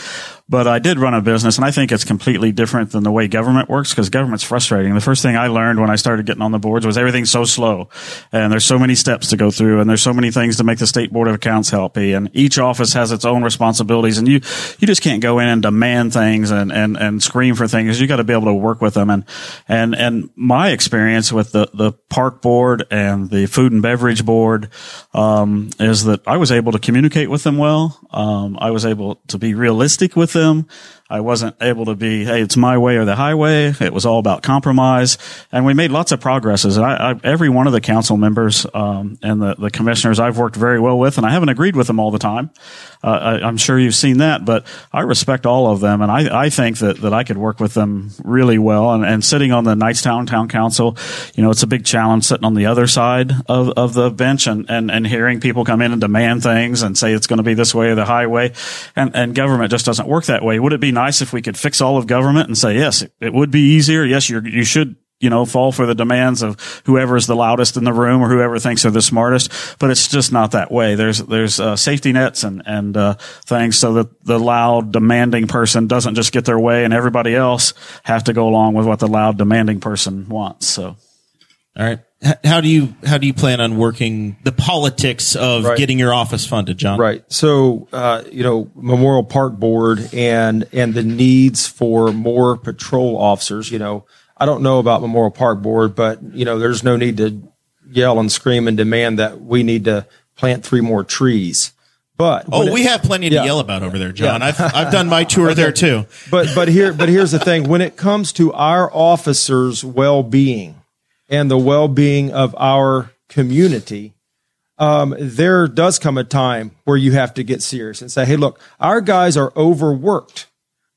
But I did run a business, and I think it's completely different than the way government works because government's frustrating. The first thing I learned when I started getting on the boards was everything's so slow, and there's so many steps to go through, and there's so many things to make the state board of accounts healthy, and each office has its own responsibilities, and you you just can't go in and demand things and and and scream for things. You got to be able to work with them, and and and my experience with the the park board and the food and beverage board um, is that I was able to communicate with them well. Um, I was able to be realistic with them. I wasn't able to be, hey, it's my way or the highway. It was all about compromise, and we made lots of progresses. And I, I, every one of the council members um, and the, the commissioners I've worked very well with, and I haven't agreed with them all the time. Uh, I, I'm sure you've seen that, but I respect all of them, and I, I think that that I could work with them really well. And, and sitting on the Knightstown Town Council, you know, it's a big challenge sitting on the other side of, of the bench and, and, and hearing people come in and demand things and say it's going to be this way or the highway. And, and government just doesn't work that way. Would it be nice if we could fix all of government and say, yes, it, it would be easier. Yes, you're, you should you know, fall for the demands of whoever is the loudest in the room or whoever thinks they're the smartest. But it's just not that way. There's there's uh, safety nets and and uh, things so that the loud demanding person doesn't just get their way and everybody else have to go along with what the loud demanding person wants. So. All right. How do you how do you plan on working the politics of Right. getting your office funded, John? Right. So, uh, you know, Memorial Park Board and and the needs for more patrol officers. You know, I don't know about Memorial Park Board, but you know, there's no need to yell and scream and demand that we need to plant three more trees. But Oh, it- we have plenty to Yeah. yell about over there, John. Yeah. I've I've done my tour there too. but but here but here's the thing when it comes to our officers well-being and the well-being of our community um, there does come a time where you have to get serious and say hey look our guys are overworked.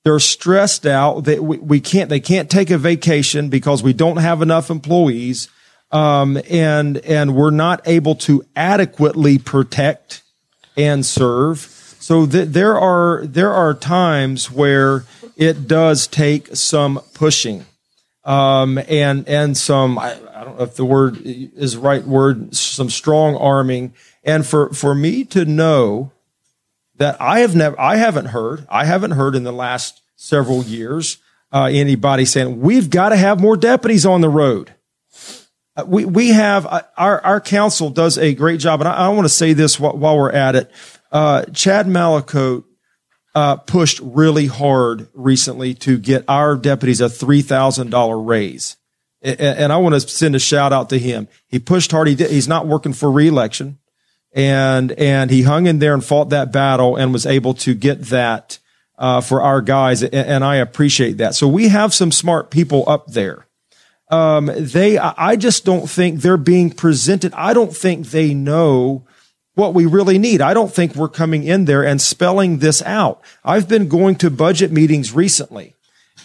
They're stressed out. We, we can't they can't take a vacation because we don't have enough employees um, and and we're not able to adequately protect and serve. So th- there are there are times where it does take some pushing, um, and and some I, I don't know if the word is the right word some strong arming, and for for me to know that I have never I haven't heard I haven't heard in the last several years uh, anybody saying we've got to have more deputies on the road. Uh, we we have uh, our our council does a great job, and I, I want to say this while, while we're at it. Uh, Chad Malacote uh, pushed really hard recently to get our deputies a three thousand dollar raise, A- a- and I want to send a shout out to him. He pushed hard. He did, he's not working for reelection, and and he hung in there and fought that battle and was able to get that uh, for our guys, and, and I appreciate that. So we have some smart people up there they I I just don't think they're being presented. I don't think they know what we really need. I don't think we're coming in there and spelling this out. I've been going to budget meetings recently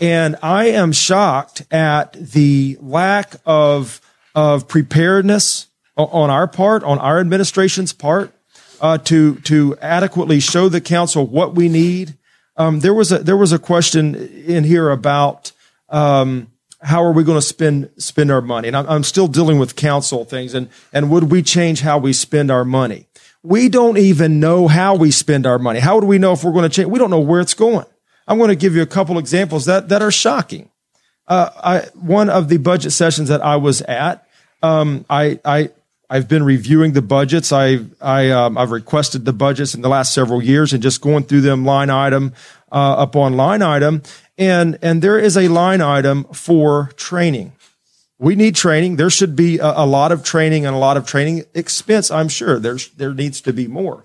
and I am shocked at the lack of of preparedness on our part, on our administration's part, uh, to to adequately show the council what we need. Um, there was a there was a question in here about um, how are we going to spend spend our money? And I'm, I'm still dealing with council things. And and would we change how we spend our money? We don't even know how we spend our money. How would we know if we're going to change? We don't know where it's going. I'm going to give you a couple examples that that are shocking. Uh, I, one of the budget sessions that I was at, um, I, I, I've been reviewing the budgets. I, I, um, I've requested the budgets in the last several years and just going through them line item, uh, upon line item. And, and there is a line item for training. We need training. There should be a, a lot of training and a lot of training expense. I'm sure there's, there needs to be more.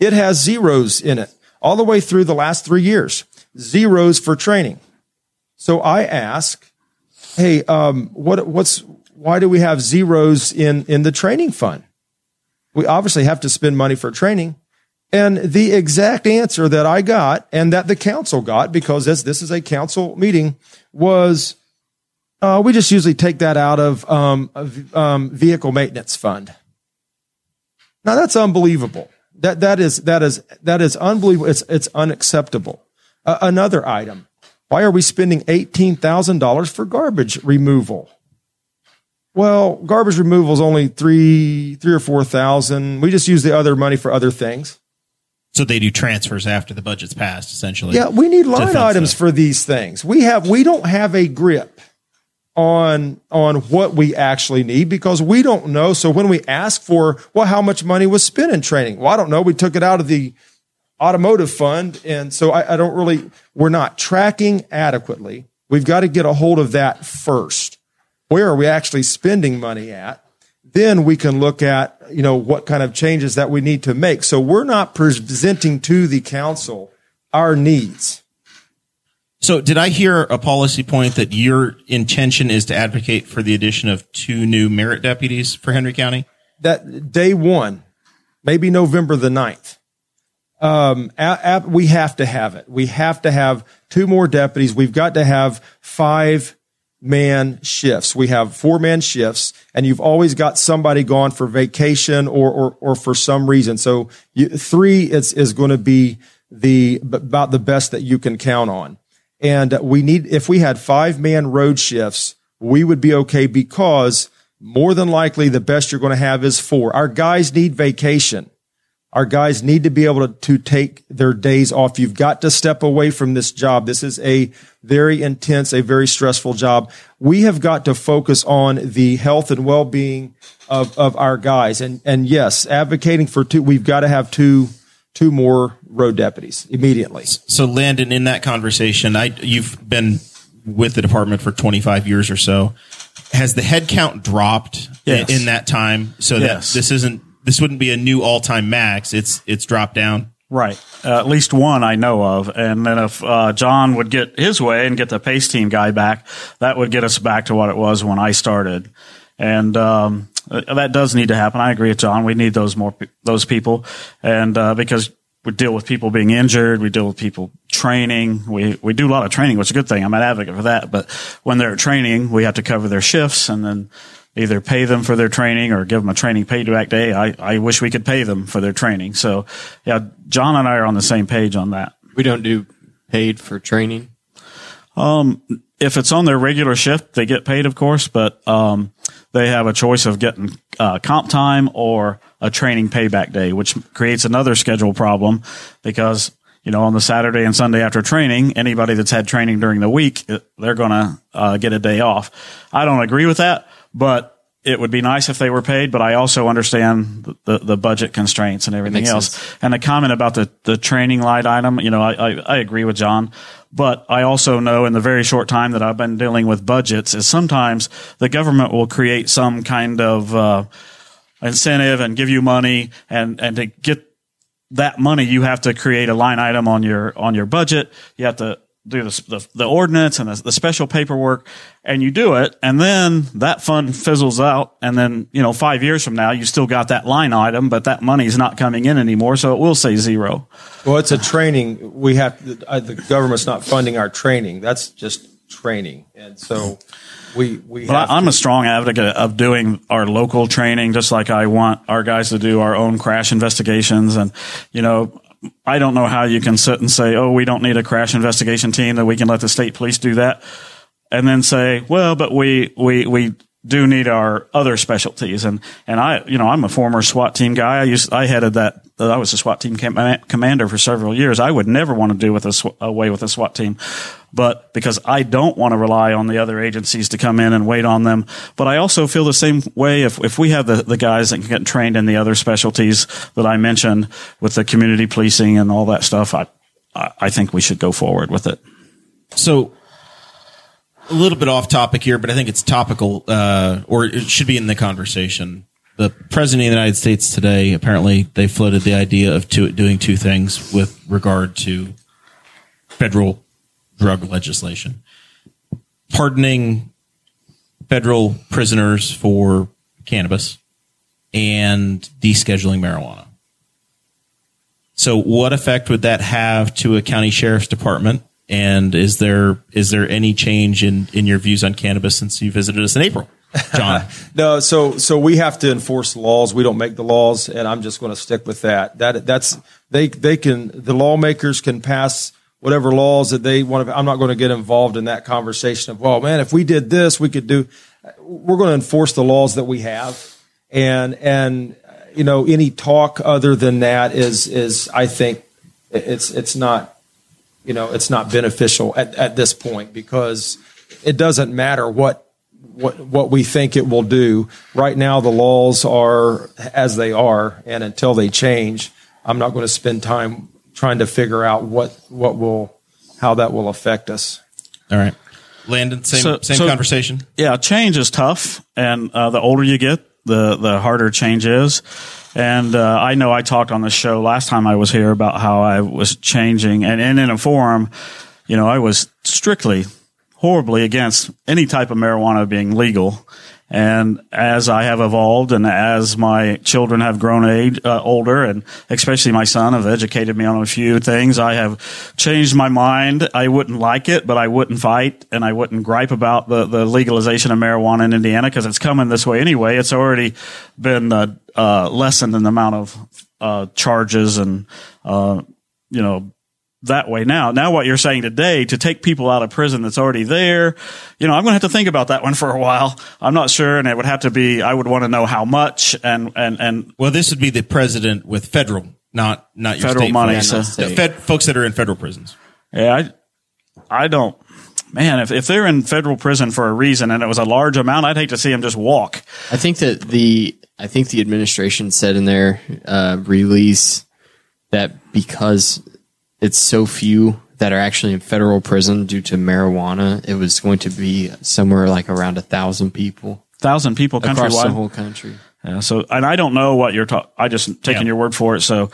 It has zeros in it all the way through the last three years. Zeros for training. So I ask, hey, um, what, what's, why do we have zeros in, in the training fund? We obviously have to spend money for training. And the exact answer that I got and that the council got, because this, this is a council meeting, was uh, we just usually take that out of um, um, vehicle maintenance fund. Now that's unbelievable. That that is that is that is unbelievable. It's it's unacceptable. Uh, another item. Why are we spending eighteen thousand dollars for garbage removal? Well, garbage removal is only three three or four thousand. We just use the other money for other things. So they do transfers after the budget's passed, essentially. Yeah, we need line items stuff. for these things. We have we don't have a grip on on what we actually need because we don't know. So when we ask for, well, how much money was spent in training? Well, I don't know. We took it out of the automotive fund, and so I, I don't really. We're not tracking adequately. We've got to get a hold of that first. Where are we actually spending money at? Then we can look at you know what kind of changes that we need to make. So we're not presenting to the council our needs. So did I hear a policy point that your intention is to advocate for the addition of two new merit deputies for Henry County? that day one, maybe November the 9th. Um, we have to have it. We have to have two more deputies. We've got to have five man shifts. We have four man shifts and you've always got somebody gone for vacation or, or, or for some reason. So you, three is, is going to be the, about the best that you can count on. And we need, if we had five man road shifts, we would be okay because more than likely the best you're going to have is four. Our guys need vacation. Our guys need to be able to, to take their days off. You've got to step away from this job. This is a very intense, a very stressful job. We have got to focus on the health and well-being of, of our guys. And, and yes, advocating for two, we've got to have two, two more road deputies immediately. So Landon, in that conversation, I you've been with the department for 25 years or so. Has the head count dropped Yes. in, in that time? So Yes. that this isn't this wouldn't be a new all time max. It's it's dropped down. Right. Uh, at least one I know of. And then if uh, John would get his way and get the pace team guy back, that would get us back to what it was when I started. And um, uh, that does need to happen. I agree with John. We need those more those people, and uh, because we deal with people being injured, we deal with people training. We we do a lot of training, which is a good thing. I'm an advocate for that. But when they're training, we have to cover their shifts and then either pay them for their training or give them a training payback day. I, I wish we could pay them for their training. So yeah, John and I are on the same page on that. We don't do paid for training. Um, if it's on their regular shift, they get paid, of course, but um, they have a choice of getting uh, comp time or a training payback day, which creates another schedule problem because you know on the Saturday and Sunday after training, anybody that's had training during the week, they're going to uh, get a day off. I don't agree with that, but it would be nice if they were paid. But I also understand the, the, the budget constraints and everything else. sense. And the comment about the, the training light item, you know, I, I, I agree with John, but I also know in the very short time that I've been dealing with budgets is sometimes the government will create some kind of, uh, incentive and give you money and, and to get that money, you have to create a line item on your, on your budget. You have to do the, the, the ordinance and the, the special paperwork and you do it. And then that fund fizzles out. And then, you know, five years from now, you still got that line item, but that money is not coming in anymore. So it will say zero. Well, it's a training. We have uh, the government's not funding our training. That's just training, and so we we. But I'm to- a strong advocate of doing our local training, just like I want our guys to do our own crash investigations. And, you know, I don't know how you can sit and say, oh, we don't need a crash investigation team, that we can let the state police do that. And then say, well, but we, we, we do need our other specialties. And, and I, you know, I'm a former SWAT team guy. I used, I headed that, I was a SWAT team com- commander for several years. I would never want to do with a, away with a SWAT team, but because I don't want to rely on the other agencies to come in and wait on them. But I also feel the same way if, if we have the, the guys that can get trained in the other specialties that I mentioned with the community policing and all that stuff, I I think we should go forward with it. So a little bit off topic here, but I think it's topical, uh, or it should be in the conversation. The president of the United States today, apparently, they floated the idea of two, doing two things with regard to federal drug legislation: pardoning federal prisoners for cannabis and descheduling marijuana. So what effect would that have to a county sheriff's department? And is there is there any change in in your views on cannabis since you visited us in April, John? *laughs* No, so so we have to enforce laws. We don't make the laws, and I'm just going to stick with that. That that's they they can the lawmakers can pass whatever laws that they want to. I'm not going to get involved in that conversation of well, man, if we did this, we could do. We're going to enforce the laws that we have, and and you know any talk other than that is is I think it's it's not you know it's not beneficial at, at this point because it doesn't matter what what what we think it will do. Right now, the laws are as they are, and until they change, I'm not going to spend time trying to figure out what what will how that will affect us. All right, Landon, same So- same so- conversation. yeah, change is tough, and uh, the older you get, the the harder change is. And uh, I know I talked on the show last time I was here about how I was changing, and, and in a forum, you know, I was strictly, horribly against any type of marijuana being legal. And as I have evolved, and as my children have grown age uh, older, and especially my son have educated me on a few things, I have changed my mind. I wouldn't like it, but I wouldn't fight, and I wouldn't gripe about the, the legalization of marijuana in Indiana because it's coming this way anyway. It's already been uh, uh, lessened in the amount of uh, charges and uh, you know that way now. Now, what you're saying today to take people out of prison that's already there, you know, I'm going to have to think about that one for a while. I'm not sure, and it would have to be. I would want to know how much and and and Well, this would be the president with federal, not not your Federal state money, folks. so- The Fed, folks that are in federal prisons. yeah, I I don't. Man, if, if they're in federal prison for a reason and it was a large amount, I'd hate to see them just walk. I think that the I think the administration said in their uh, release that because it's so few that are actually in federal prison due to marijuana, it was going to be somewhere like around a thousand people Thousand people across the whole country. Yeah, so, and I don't know what you're talking. I just taking Yeah. your word for it. So,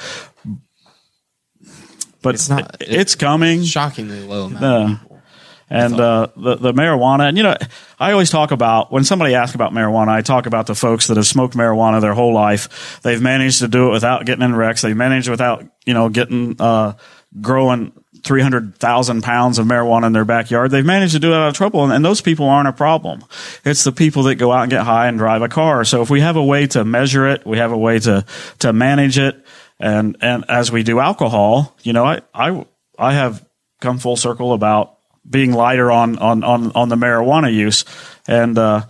but It's not- it- it's coming. Shockingly low amount. Uh, of people. and uh, the the marijuana. And you know, I always talk about when somebody asks about marijuana, I talk about the folks that have smoked marijuana their whole life. They've managed to do it without getting in wrecks. They've managed without you know getting uh, growing. 300,000 pounds of marijuana in their backyard. They've managed to do it out of trouble. And, and those people aren't a problem. It's the people that go out and get high and drive a car. So if we have a way to measure it, we have a way to, to manage it. And, and as we do alcohol, you know, I, I, I have come full circle about being lighter on, on, on, on the marijuana use. And, uh,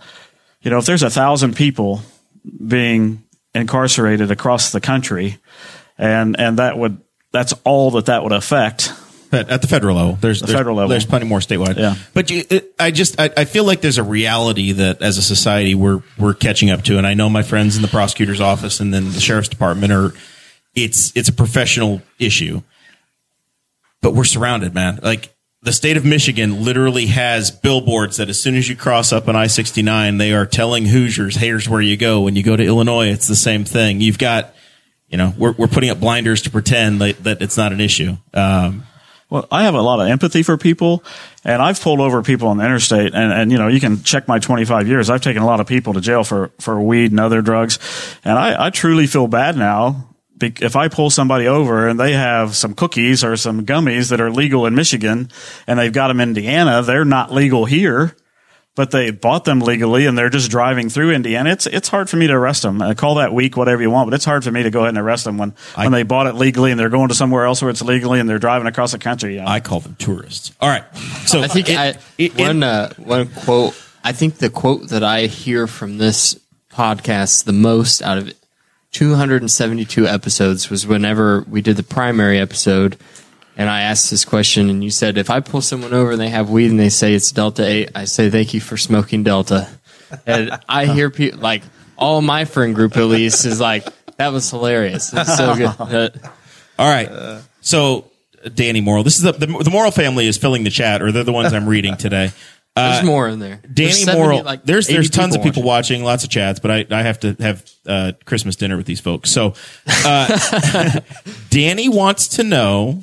you know, if there's a thousand people being incarcerated across the country and, and that would, that's all that that would affect. But at the federal level, there's there's, federal level. there's plenty more statewide. Yeah. But you, it, I just I, I feel like there's a reality that as a society we're we're catching up to, and I know my friends in the prosecutor's office and then the sheriff's department are. It's it's a professional issue, but we're surrounded, man. Like the state of Michigan literally has billboards that as soon as you cross up an I sixty nine, they are telling Hoosiers, "Here's where you go." When you go to Illinois, it's the same thing. You've got, you know, we're we're putting up blinders to pretend that, that it's not an issue. Um, Well, I have a lot of empathy for people, and I've pulled over people on the interstate, and, and you know, you can check my 25 years. I've taken a lot of people to jail for, for weed and other drugs, and I, I truly feel bad now. If I pull somebody over and they have some cookies or some gummies that are legal in Michigan, and they've got them in Indiana, they're not legal here, but they bought them legally and they're just driving through Indiana. It's it's hard for me to arrest them. Uh, call that weak, whatever you want, but it's hard for me to go ahead and arrest them when when they bought it legally and they're going to somewhere else where it's legally and they're driving across the country. you know. I call them tourists. All right. So I think it- I, it- one it- uh, one quote. I think the quote that I hear from this podcast the most out of 272 episodes was whenever we did the primary episode, and I asked this question, and you said, "If I pull someone over and they have weed and they say it's Delta Eight, I say thank you for smoking Delta." And I hear people like all my friend group at least is like, "That was hilarious. It's so good." *laughs* Uh, all right. So Danny Morrill, this is the, the the Morrill family is filling the chat, or they're the ones I'm reading today. *laughs* there's more in there. Danny There's 70, Morrill, like, there's there's tons of people watching. watching, lots of chats, but I, I have to have uh, Christmas dinner with these folks. So uh, *laughs* Danny wants to know,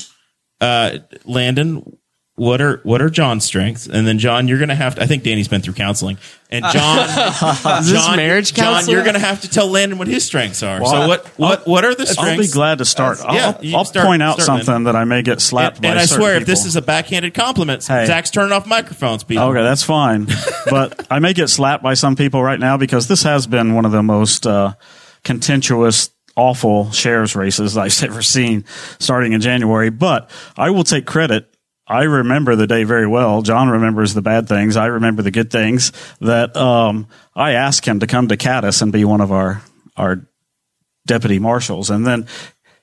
uh, Landon, what are what are John's strengths, and then John, you're gonna have to. I think Danny's been through counseling, and John, *laughs* Is this John, marriage John, counseling? you're gonna have to tell Landon what his strengths are. Well, so I- what what what are the strengths? I'll be glad to start. I'll, yeah, I'll- you I'll start- point out start, something Landon. that I may get slapped And, by and I certain swear, if this people. is a backhanded compliment, Hey. Zach's turning off microphones. People. Okay, that's fine. *laughs* but I may get slapped by some people right now because this has been one of the most uh, contentious, awful shares races I've *laughs* ever seen starting in January. But I will take credit. I remember the day very well. John remembers the bad things. I remember the good things that um, I asked him to come to Cadiz and be one of our our deputy marshals. And then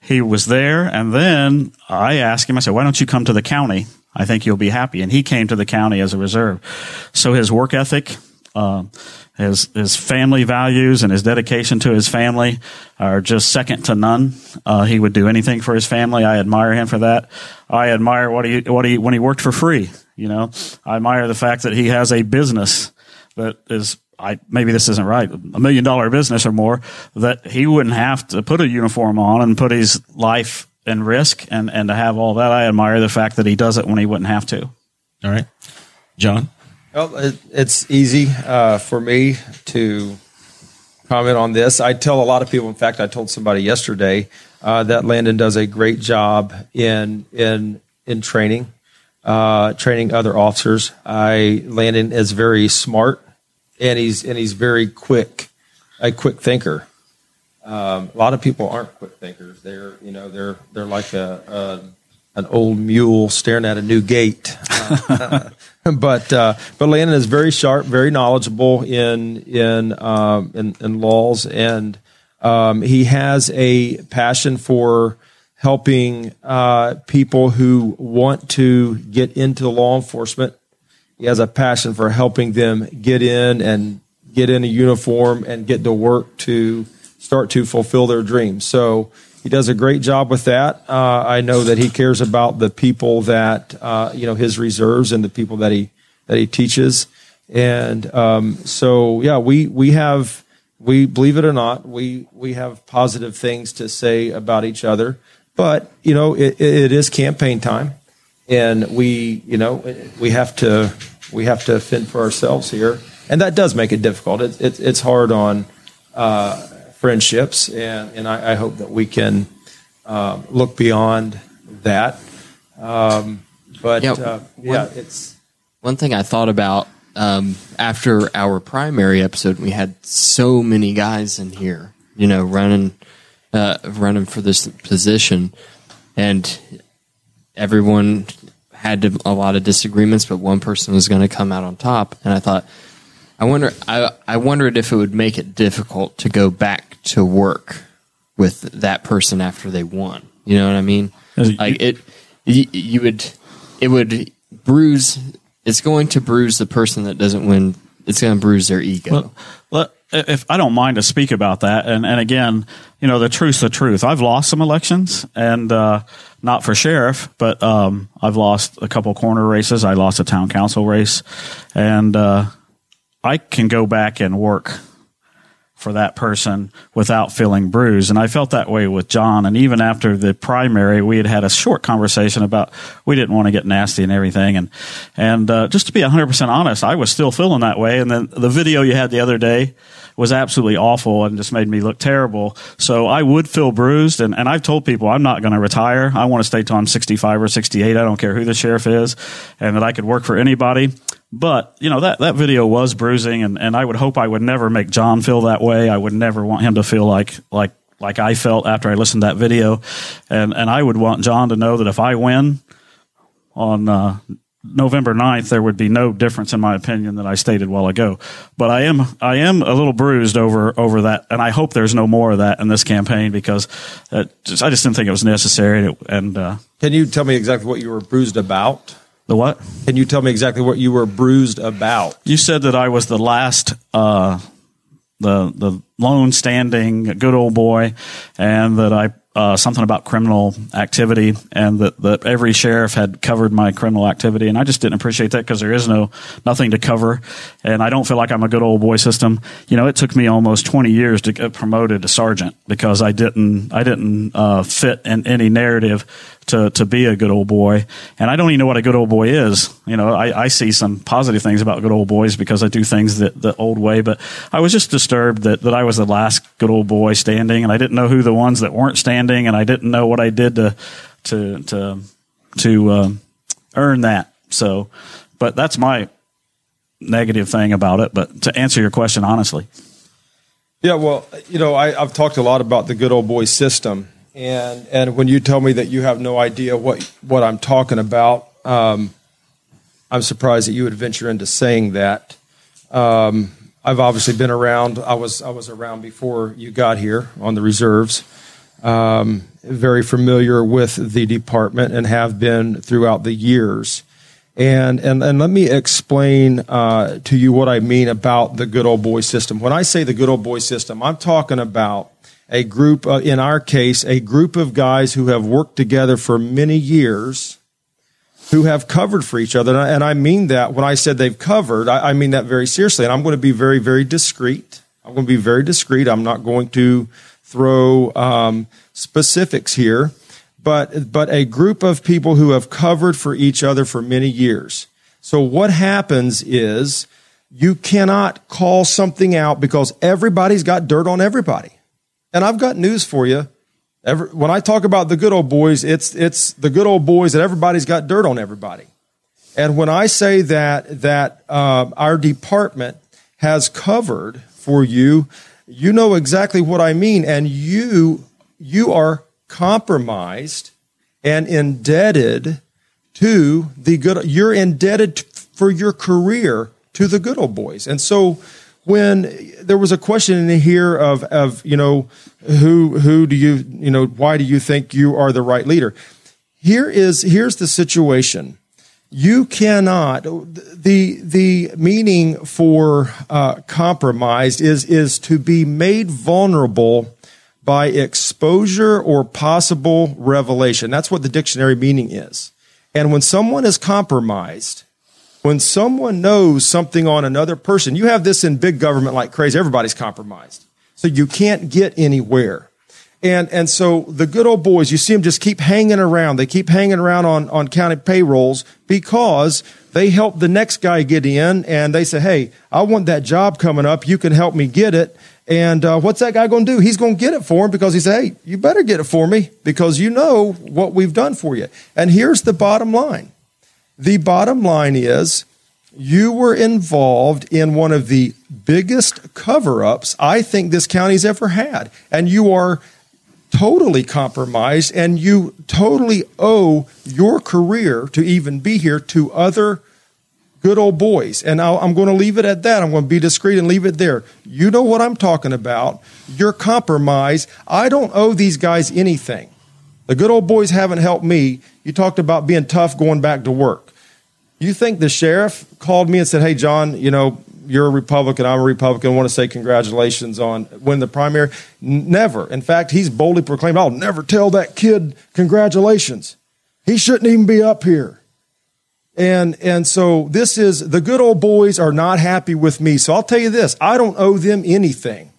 he was there. And then I asked him, I said, why don't you come to the county? I think you'll be happy. And he came to the county as a reserve. So his work ethic, um, his, his family values and his dedication to his family are just second to none. Uh, he would do anything for his family. I admire him for that. I admire what he, what he, when he worked for free, you know, I admire the fact that he has a business that is I maybe this isn't right, a million dollar business or more, that he wouldn't have to put a uniform on and put his life in risk and, and to have all that. I admire the fact that he does it when he wouldn't have to. All right, John. Well, it, it's easy uh, for me to comment on this. I tell a lot of people. In fact, I told somebody yesterday uh, that Landon does a great job in in in training, uh, training other officers. I Landon is very smart, and he's and he's very quick, a quick thinker. Um, a lot of people aren't quick thinkers. They're you know they're they're like a, a an old mule staring at a new gate. Uh, *laughs* *laughs* *laughs* but uh, but Landon is very sharp, very knowledgeable in in um, in, in laws, and um, he has a passion for helping uh, people who want to get into law enforcement. He has a passion for helping them get in and get in a uniform and get to work to start to fulfill their dreams. So he does a great job with that. Uh, I know that he cares about the people that uh, you know his reserves and the people that he that he teaches. And um, so yeah, we we have we believe it or not, we we have positive things to say about each other. But you know, it, it is campaign time, and we you know we have to we have to fend for ourselves here, and that does make it difficult. It, it, it's hard on uh, friendships, and and I, I hope that we can um, look beyond that. Um, but Yeah, uh, yeah, one- it's One thing I thought about um, after our primary episode, we had so many guys in here, you know, running, uh, running for this position, and everyone had to, a lot of disagreements, but one person was going to come out on top. And I thought, I wonder, I, I wondered if it would make it difficult to go back to work with that person after they won. You know what I mean? Like it, you, you would, it would bruise. It's going to bruise the person that doesn't win. It's going to bruise their ego. Well, if I don't mind to speak about that, and, and again, you know, the truth's the truth. I've lost some elections, and uh, not for sheriff, but um, I've lost a couple coroner races. I lost a town council race, and uh, I can go back and work for that person without feeling bruised. And I felt that way with John. And even after the primary, we had had a short conversation about we didn't want to get nasty and everything. And and uh, just to be 100% honest, I was still feeling that way. And then the video you had the other day was absolutely awful and just made me look terrible. So I would feel bruised. And, and I've told people I'm not going to retire. I want to stay till I'm 65 or 68. I don't care who the sheriff is and that I could work for anybody. But, you know, that, that video was bruising and, and I would hope I would never make John feel that way. I would never want him to feel like, like, like I felt after I listened to that video. And, and I would want John to know that if I win on, uh, November 9th, there would be no difference in my opinion that I stated while ago. But I am, I am a little bruised over, over that. And I hope there's no more of that in this campaign because just, I just didn't think it was necessary. And, uh, Can you tell me exactly what you were bruised about? The what? Can you tell me exactly what you were bruised about? You said that I was the last, uh, the the lone standing good old boy, and that I uh, something about criminal activity, and that, that every sheriff had covered my criminal activity, and I just didn't appreciate that because there is no nothing to cover, and I don't feel like I'm a good old boy system. You know, it took me almost 20 years to get promoted to sergeant because I didn't I didn't uh, fit in any narrative to, to be a good old boy. And I don't even know what a good old boy is. You know, I, I see some positive things about good old boys because I do things the, the old way, but I was just disturbed that, that I was the last good old boy standing and I didn't know who the ones that weren't standing and I didn't know what I did to, to, to, to, um, earn that. So, but that's my negative thing about it. But to answer your question honestly, Yeah, well, you know, I, I've talked a lot about the good old boy system, and and when you tell me that you have no idea what what I'm talking about, um, I'm surprised that you would venture into saying that. Um, I've obviously been around. I was I was around before you got here on the reserves. Um, very familiar with the department and have been throughout the years. And, and, and let me explain uh, to you what I mean about the good old boy system. When I say the good old boy system, I'm talking about a group, uh, in our case, a group of guys who have worked together for many years, who have covered for each other. And I, and I mean that when I said they've covered, I, I mean that very seriously. And I'm going to be very, very discreet. I'm going to be very discreet. I'm not going to throw um, specifics here but but a group of people who have covered for each other for many years. So what happens is you cannot call something out because everybody's got dirt on everybody. And I've got news for you. Every, when I talk about the good old boys, it's it's the good old boys that everybody's got dirt on everybody. And when I say that that uh, our department has covered for you, you know exactly what I mean, and you you are compromised and indebted to the good you're indebted for your career to the good old boys and so when there was a question in here of of you know who who do you you know why do you think you are the right leader here is here's the situation you cannot the the meaning for uh, compromised is is to be made vulnerable by exposure or possible revelation. That's what the dictionary meaning is. And when someone is compromised, when someone knows something on another person, you have this in big government like crazy. Everybody's compromised. So you can't get anywhere. And, and so the good old boys, you see them just keep hanging around. They keep hanging around on, on county payrolls because they help the next guy get in and they say, Hey, I want that job coming up. You can help me get it. And uh, what's that guy going to do? He's going to get it for him because he said, Hey, you better get it for me because you know what we've done for you. And here's the bottom line the bottom line is you were involved in one of the biggest cover ups I think this county's ever had. And you are totally compromised and you totally owe your career to even be here to other good old boys. And i am going to leave it at that. I'm going to be discreet and leave it there. You know what I'm talking about. You're compromised. I don't owe these guys anything. The good old boys haven't helped me. You talked about being tough going back to work. You think the sheriff called me and said, Hey, John, you know, you're a Republican, I'm a Republican, I want to say congratulations on winning the primary. Never. In fact, he's boldly proclaimed, I'll never tell that kid congratulations. He shouldn't even be up here. And, and so this is, the good old boys are not happy with me. So I'll tell you this, I don't owe them anything.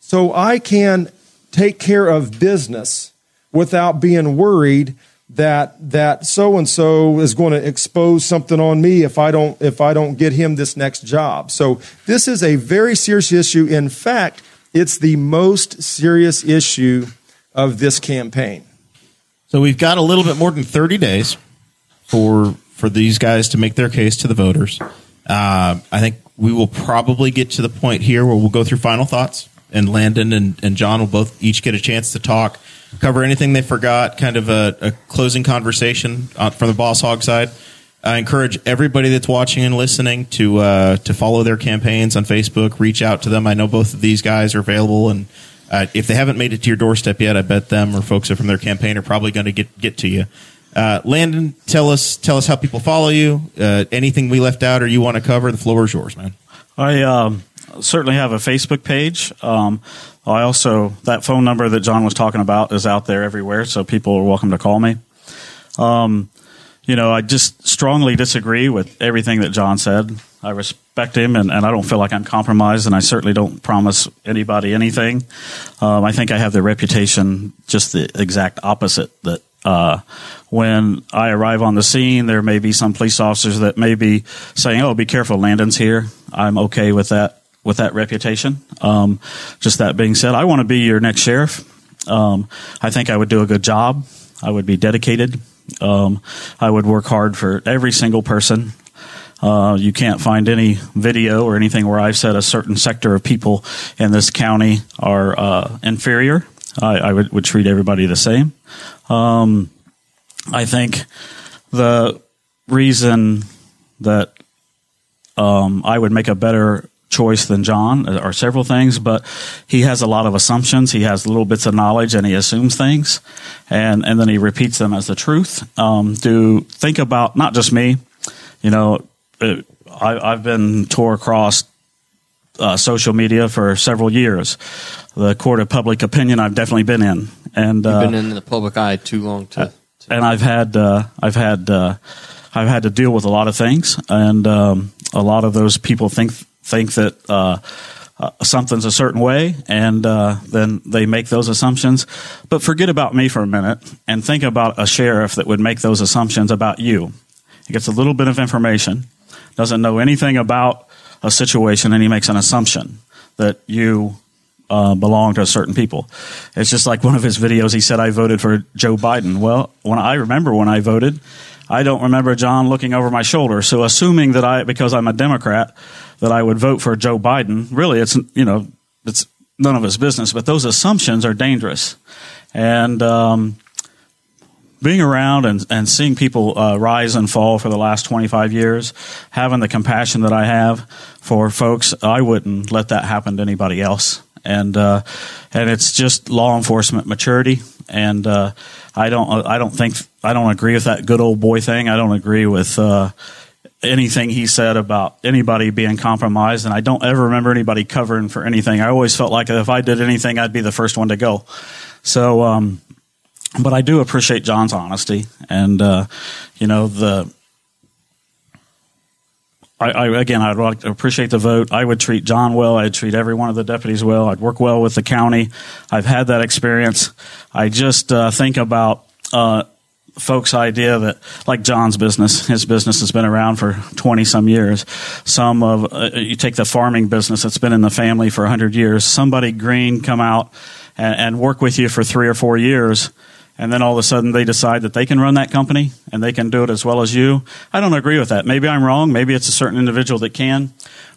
So I can take care of business without being worried that that so and so is going to expose something on me if I don't if I don't get him this next job. So this is a very serious issue. In fact, it's the most serious issue of this campaign. So we've got a little bit more than 30 days for for these guys to make their case to the voters. Uh, I think we will probably get to the point here where we'll go through final thoughts, and Landon and, and John will both each get a chance to talk cover anything they forgot, kind of a, a closing conversation on, from the Boss Hog side. I encourage everybody that's watching and listening to uh, to follow their campaigns on Facebook. Reach out to them. I know both of these guys are available, and uh, if they haven't made it to your doorstep yet, I bet them or folks from their campaign are probably going to get get to you. Uh, Landon, tell us tell us how people follow you. Uh, anything we left out or you want to cover, the floor is yours, man. I um, certainly have a Facebook page. Um, I also that phone number that John was talking about is out there everywhere, so people are welcome to call me. Um, you know, I just strongly disagree with everything that John said. I respect him, and, and I don't feel like I'm compromised, and I certainly don't promise anybody anything. Um, I think I have the reputation just the exact opposite that uh, when I arrive on the scene, there may be some police officers that may be saying, "Oh, be careful, Landon's here." I'm okay with that with that reputation. Um, just that being said, I want to be your next sheriff. Um, I think I would do a good job. I would be dedicated. Um, I would work hard for every single person. Uh, you can't find any video or anything where I've said a certain sector of people in this county are uh, inferior. I, I would, would, treat everybody the same. Um, I think the reason that um, I would make a better choice than John are several things, but he has a lot of assumptions. He has little bits of knowledge and he assumes things and, and then he repeats them as the truth. Um, to think about not just me, you know, it, I, have been tore across uh, social media for several years. The court of public opinion I've definitely been in, and You've been uh, in the public eye too long to. to and I've had uh, I've had uh, I've had to deal with a lot of things, and um, a lot of those people think think that uh, uh, something's a certain way, and uh, then they make those assumptions. But forget about me for a minute and think about a sheriff that would make those assumptions about you. He gets a little bit of information, doesn't know anything about a situation, and he makes an assumption that you uh, belong to certain people. It's just like one of his videos. He said, "I voted for Joe Biden." Well, when I remember when I voted, I don't remember John looking over my shoulder. So assuming that I, because I'm a Democrat, that I would vote for Joe Biden, really it's, you know, it's none of his business, but those assumptions are dangerous. And, um, being around and, and seeing people uh, rise and fall for the last 25 years, having the compassion that I have for folks, I wouldn't let that happen to anybody else. And uh, and it's just law enforcement maturity. And uh, I don't I don't think I don't agree with that good old boy thing. I don't agree with uh, anything he said about anybody being compromised, and I don't ever remember anybody covering for anything. I always felt like if I did anything, I'd be the first one to go. So, um, but I do appreciate John's honesty, and uh, you know the. I, I, again, I'd like to appreciate the vote. I would treat John well. I'd treat every one of the deputies well. I'd work well with the county. I've had that experience. I just uh, think about uh, folks' idea that, like John's business, his business has been around for 20 some years. Some of, uh, you take the farming business that's been in the family for 100 years. Somebody green come out and, and work with you for three or four years. And then all of a sudden they decide that they can run that company and they can do it as well as you. I don't agree with that. Maybe I'm wrong. Maybe it's a certain individual that can.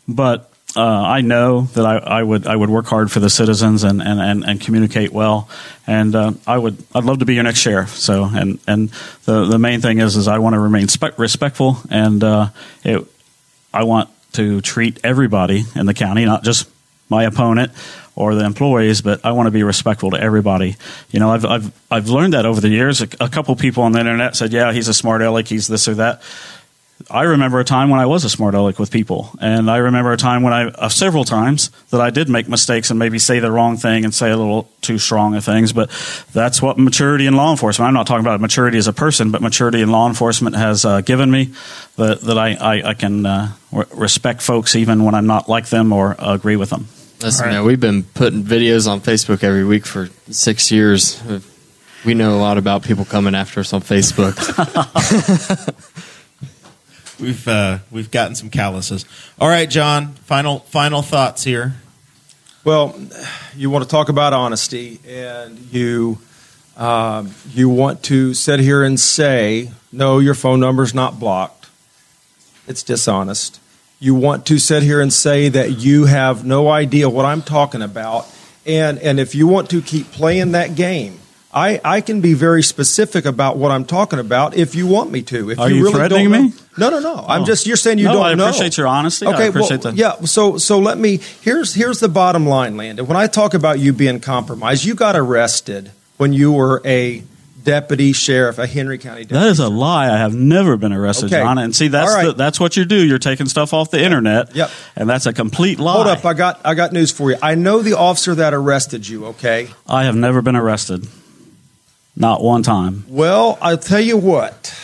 But uh, I know that I, I, would I would work hard for the citizens and, and, and, and communicate well, and uh, I would I'd love to be your next sheriff. So and and the the main thing is is I want to remain spe- respectful and uh, it, I want to treat everybody in the county, not just my opponent or the employees, but I want to be respectful to everybody. You know, I've I've I've learned that over the years. A, a couple people on the internet said, "Yeah, he's a smart aleck. He's this or that." I remember a time when I was a smart aleck with people, and I remember a time when I, uh, several times that I did make mistakes and maybe say the wrong thing and say a little too strong of things. But that's what maturity in law enforcement. I'm not talking about maturity as a person, but maturity in law enforcement has uh, given me that that I I, I can uh, respect folks even when I'm not like them or agree with them. Listen, right. man, we've been putting videos on Facebook every week for six years. We know a lot about people coming after us on Facebook. *laughs* *laughs* we've uh, we've gotten some calluses. All right, John. Final final thoughts here. Well, you want to talk about honesty, and you um, you want to sit here and say, no, your phone number is not blocked. It's dishonest. You want to sit here and say that you have no idea what I'm talking about, and and if you want to keep playing that game I, I can be very specific about what I'm talking about if you want me to. If Are you, really threatening don't me? No, no, no. Oh. I'm just you're saying you no, don't I know. I appreciate your honesty. Okay, well, the- yeah. So so let me here's here's the bottom line, Landon. When I talk about you being compromised, you got arrested when you were a deputy sheriff, a Henry County deputy. That is a lie. I have never been arrested, Okay. John. And see, that's right. the, that's what you do. You're taking stuff off the internet. Yep. And that's a complete lie. Hold up, I got I got news for you. I know the officer that arrested you. Okay. I have never been arrested. Not one time. Well, I'll tell you what.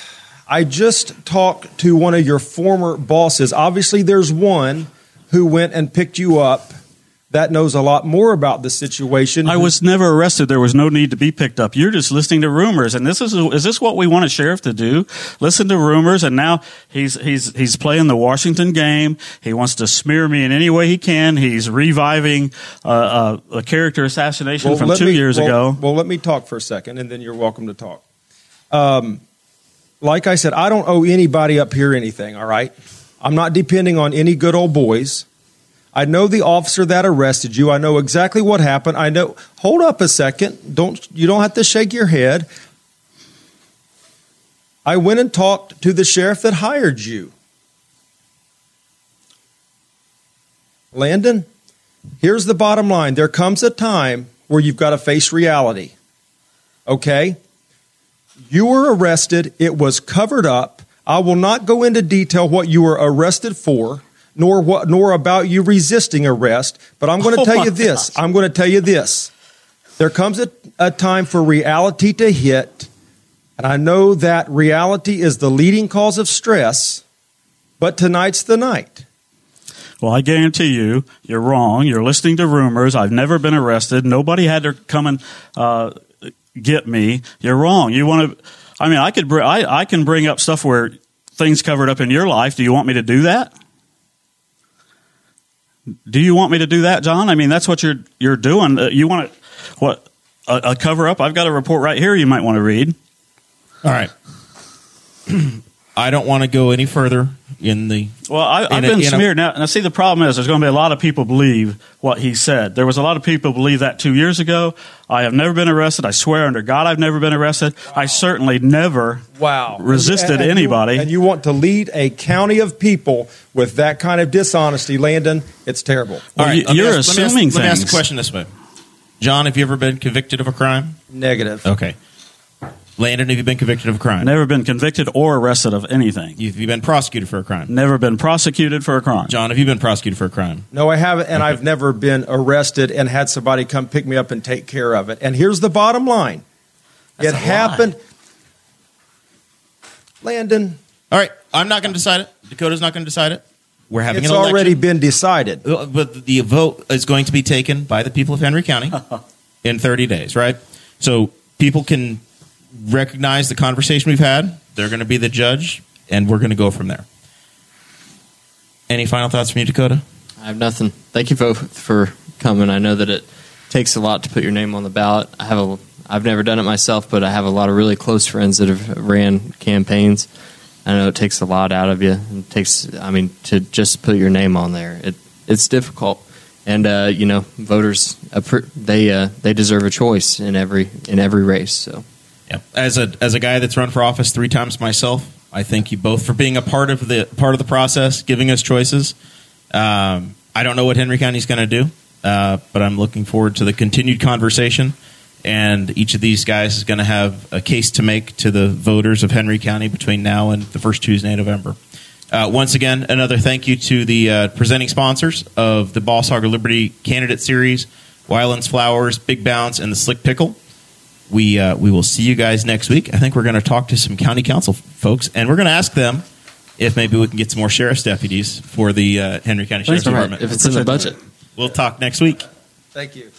I just talked to one of your former bosses. Obviously, there's one who went and picked you up that knows a lot more about the situation. I was never arrested. There was no need to be picked up. You're just listening to rumors, and this is is this what we want a sheriff to do? Listen to rumors, and now he's he's he's playing the Washington game. He wants to smear me in any way he can. He's reviving uh, uh, a character assassination Well, from two me- years well- ago. Well, let me talk for a second, and then you're welcome to talk. Um, like I said, I don't owe anybody up here anything. All right, I'm not depending on any good old boys. I know the officer that arrested you. I know exactly what happened. I know. Hold up a second. Don't you don't have to shake your head. I went and talked to the sheriff that hired you. Landon, here's the bottom line. There comes a time where you've got to face reality. Okay? You were arrested. It was covered up. I will not go into detail what you were arrested for, nor what, nor about you resisting arrest. But I'm going to Oh tell my you this. gosh. I'm going to tell you this. There comes a, a time for reality to hit, and I know that reality is the leading cause of stress. But tonight's the night. Well, I guarantee you, you're wrong. You're listening to rumors. I've never been arrested. Nobody had to come and uh, get me. You're wrong. You want to? I mean, I could. br- I I can bring up stuff where things covered up in your life. Do you want me to do that? Do you want me to do that, John? I mean, that's what you're you're doing. Uh, you want to what a, a cover up? I've got a report right here. You might want to read. All right. *clears throat* I don't want to go any further in the. Well, I, I've In a- been a- smeared. now, now, see, the problem is there's going to be a lot of people believe what he said. There was a lot of people believe that two years ago. I have never been arrested. I swear under God, I've never been arrested. I certainly never Wow. resisted And- and you- anybody. and you want to lead a county of people with that kind of dishonesty, Landon, it's terrible. Well, you, you're ask- let me ask- assuming Let me ask the question this way, John. Have you ever been convicted of a crime? Negative. Okay. Landon, have you been convicted of a crime? never been convicted or arrested of anything. Have you been prosecuted for a crime? Never been prosecuted for a crime. John, have you been prosecuted for a crime? No, I haven't, and I've never been arrested and had somebody come pick me up and take care of it. And here's the bottom line That's it a lie. happened. Landon, All right, I'm not going to decide it. Dakota's not going to decide it. We're having it's an election. already been decided. Uh, But the vote is going to be taken by the people of Henry County *laughs* in 30 days, right? So people can recognize the conversation we've had. They're going to be the judge, and we're going to go from there. Any final thoughts from you, Dakota? I have nothing. Thank you both for coming. I know that it takes a lot to put your name on the ballot. I have a. I've never done it myself, but I have a lot of really close friends that have ran campaigns. I know it takes a lot out of you. It takes. I mean, to just put your name on there, it it's difficult. And uh, you know, voters they uh, they deserve a choice in every in every race. So Yeah. As a as a guy that's run for office three times myself, I thank you both for being a part of the part of the process, giving us choices. Um, I don't know what Henry County's going to do, uh, but I'm looking forward to the continued conversation. And each of these guys is going to have a case to make to the voters of Henry County between now and the first Tuesday in November. Uh, once again, another thank you to the uh, presenting sponsors of the Boss Hog of Liberty candidate series, Weiland's Flowers, Big Bounce, and the Slick Pickle we uh, we will see you guys next week. I think we're going to talk to some county council folks, and we're going to ask them if maybe we can get some more sheriff's deputies for the uh, Henry County Sheriff's Department. if it's in the budget. We'll talk next week. Thank you.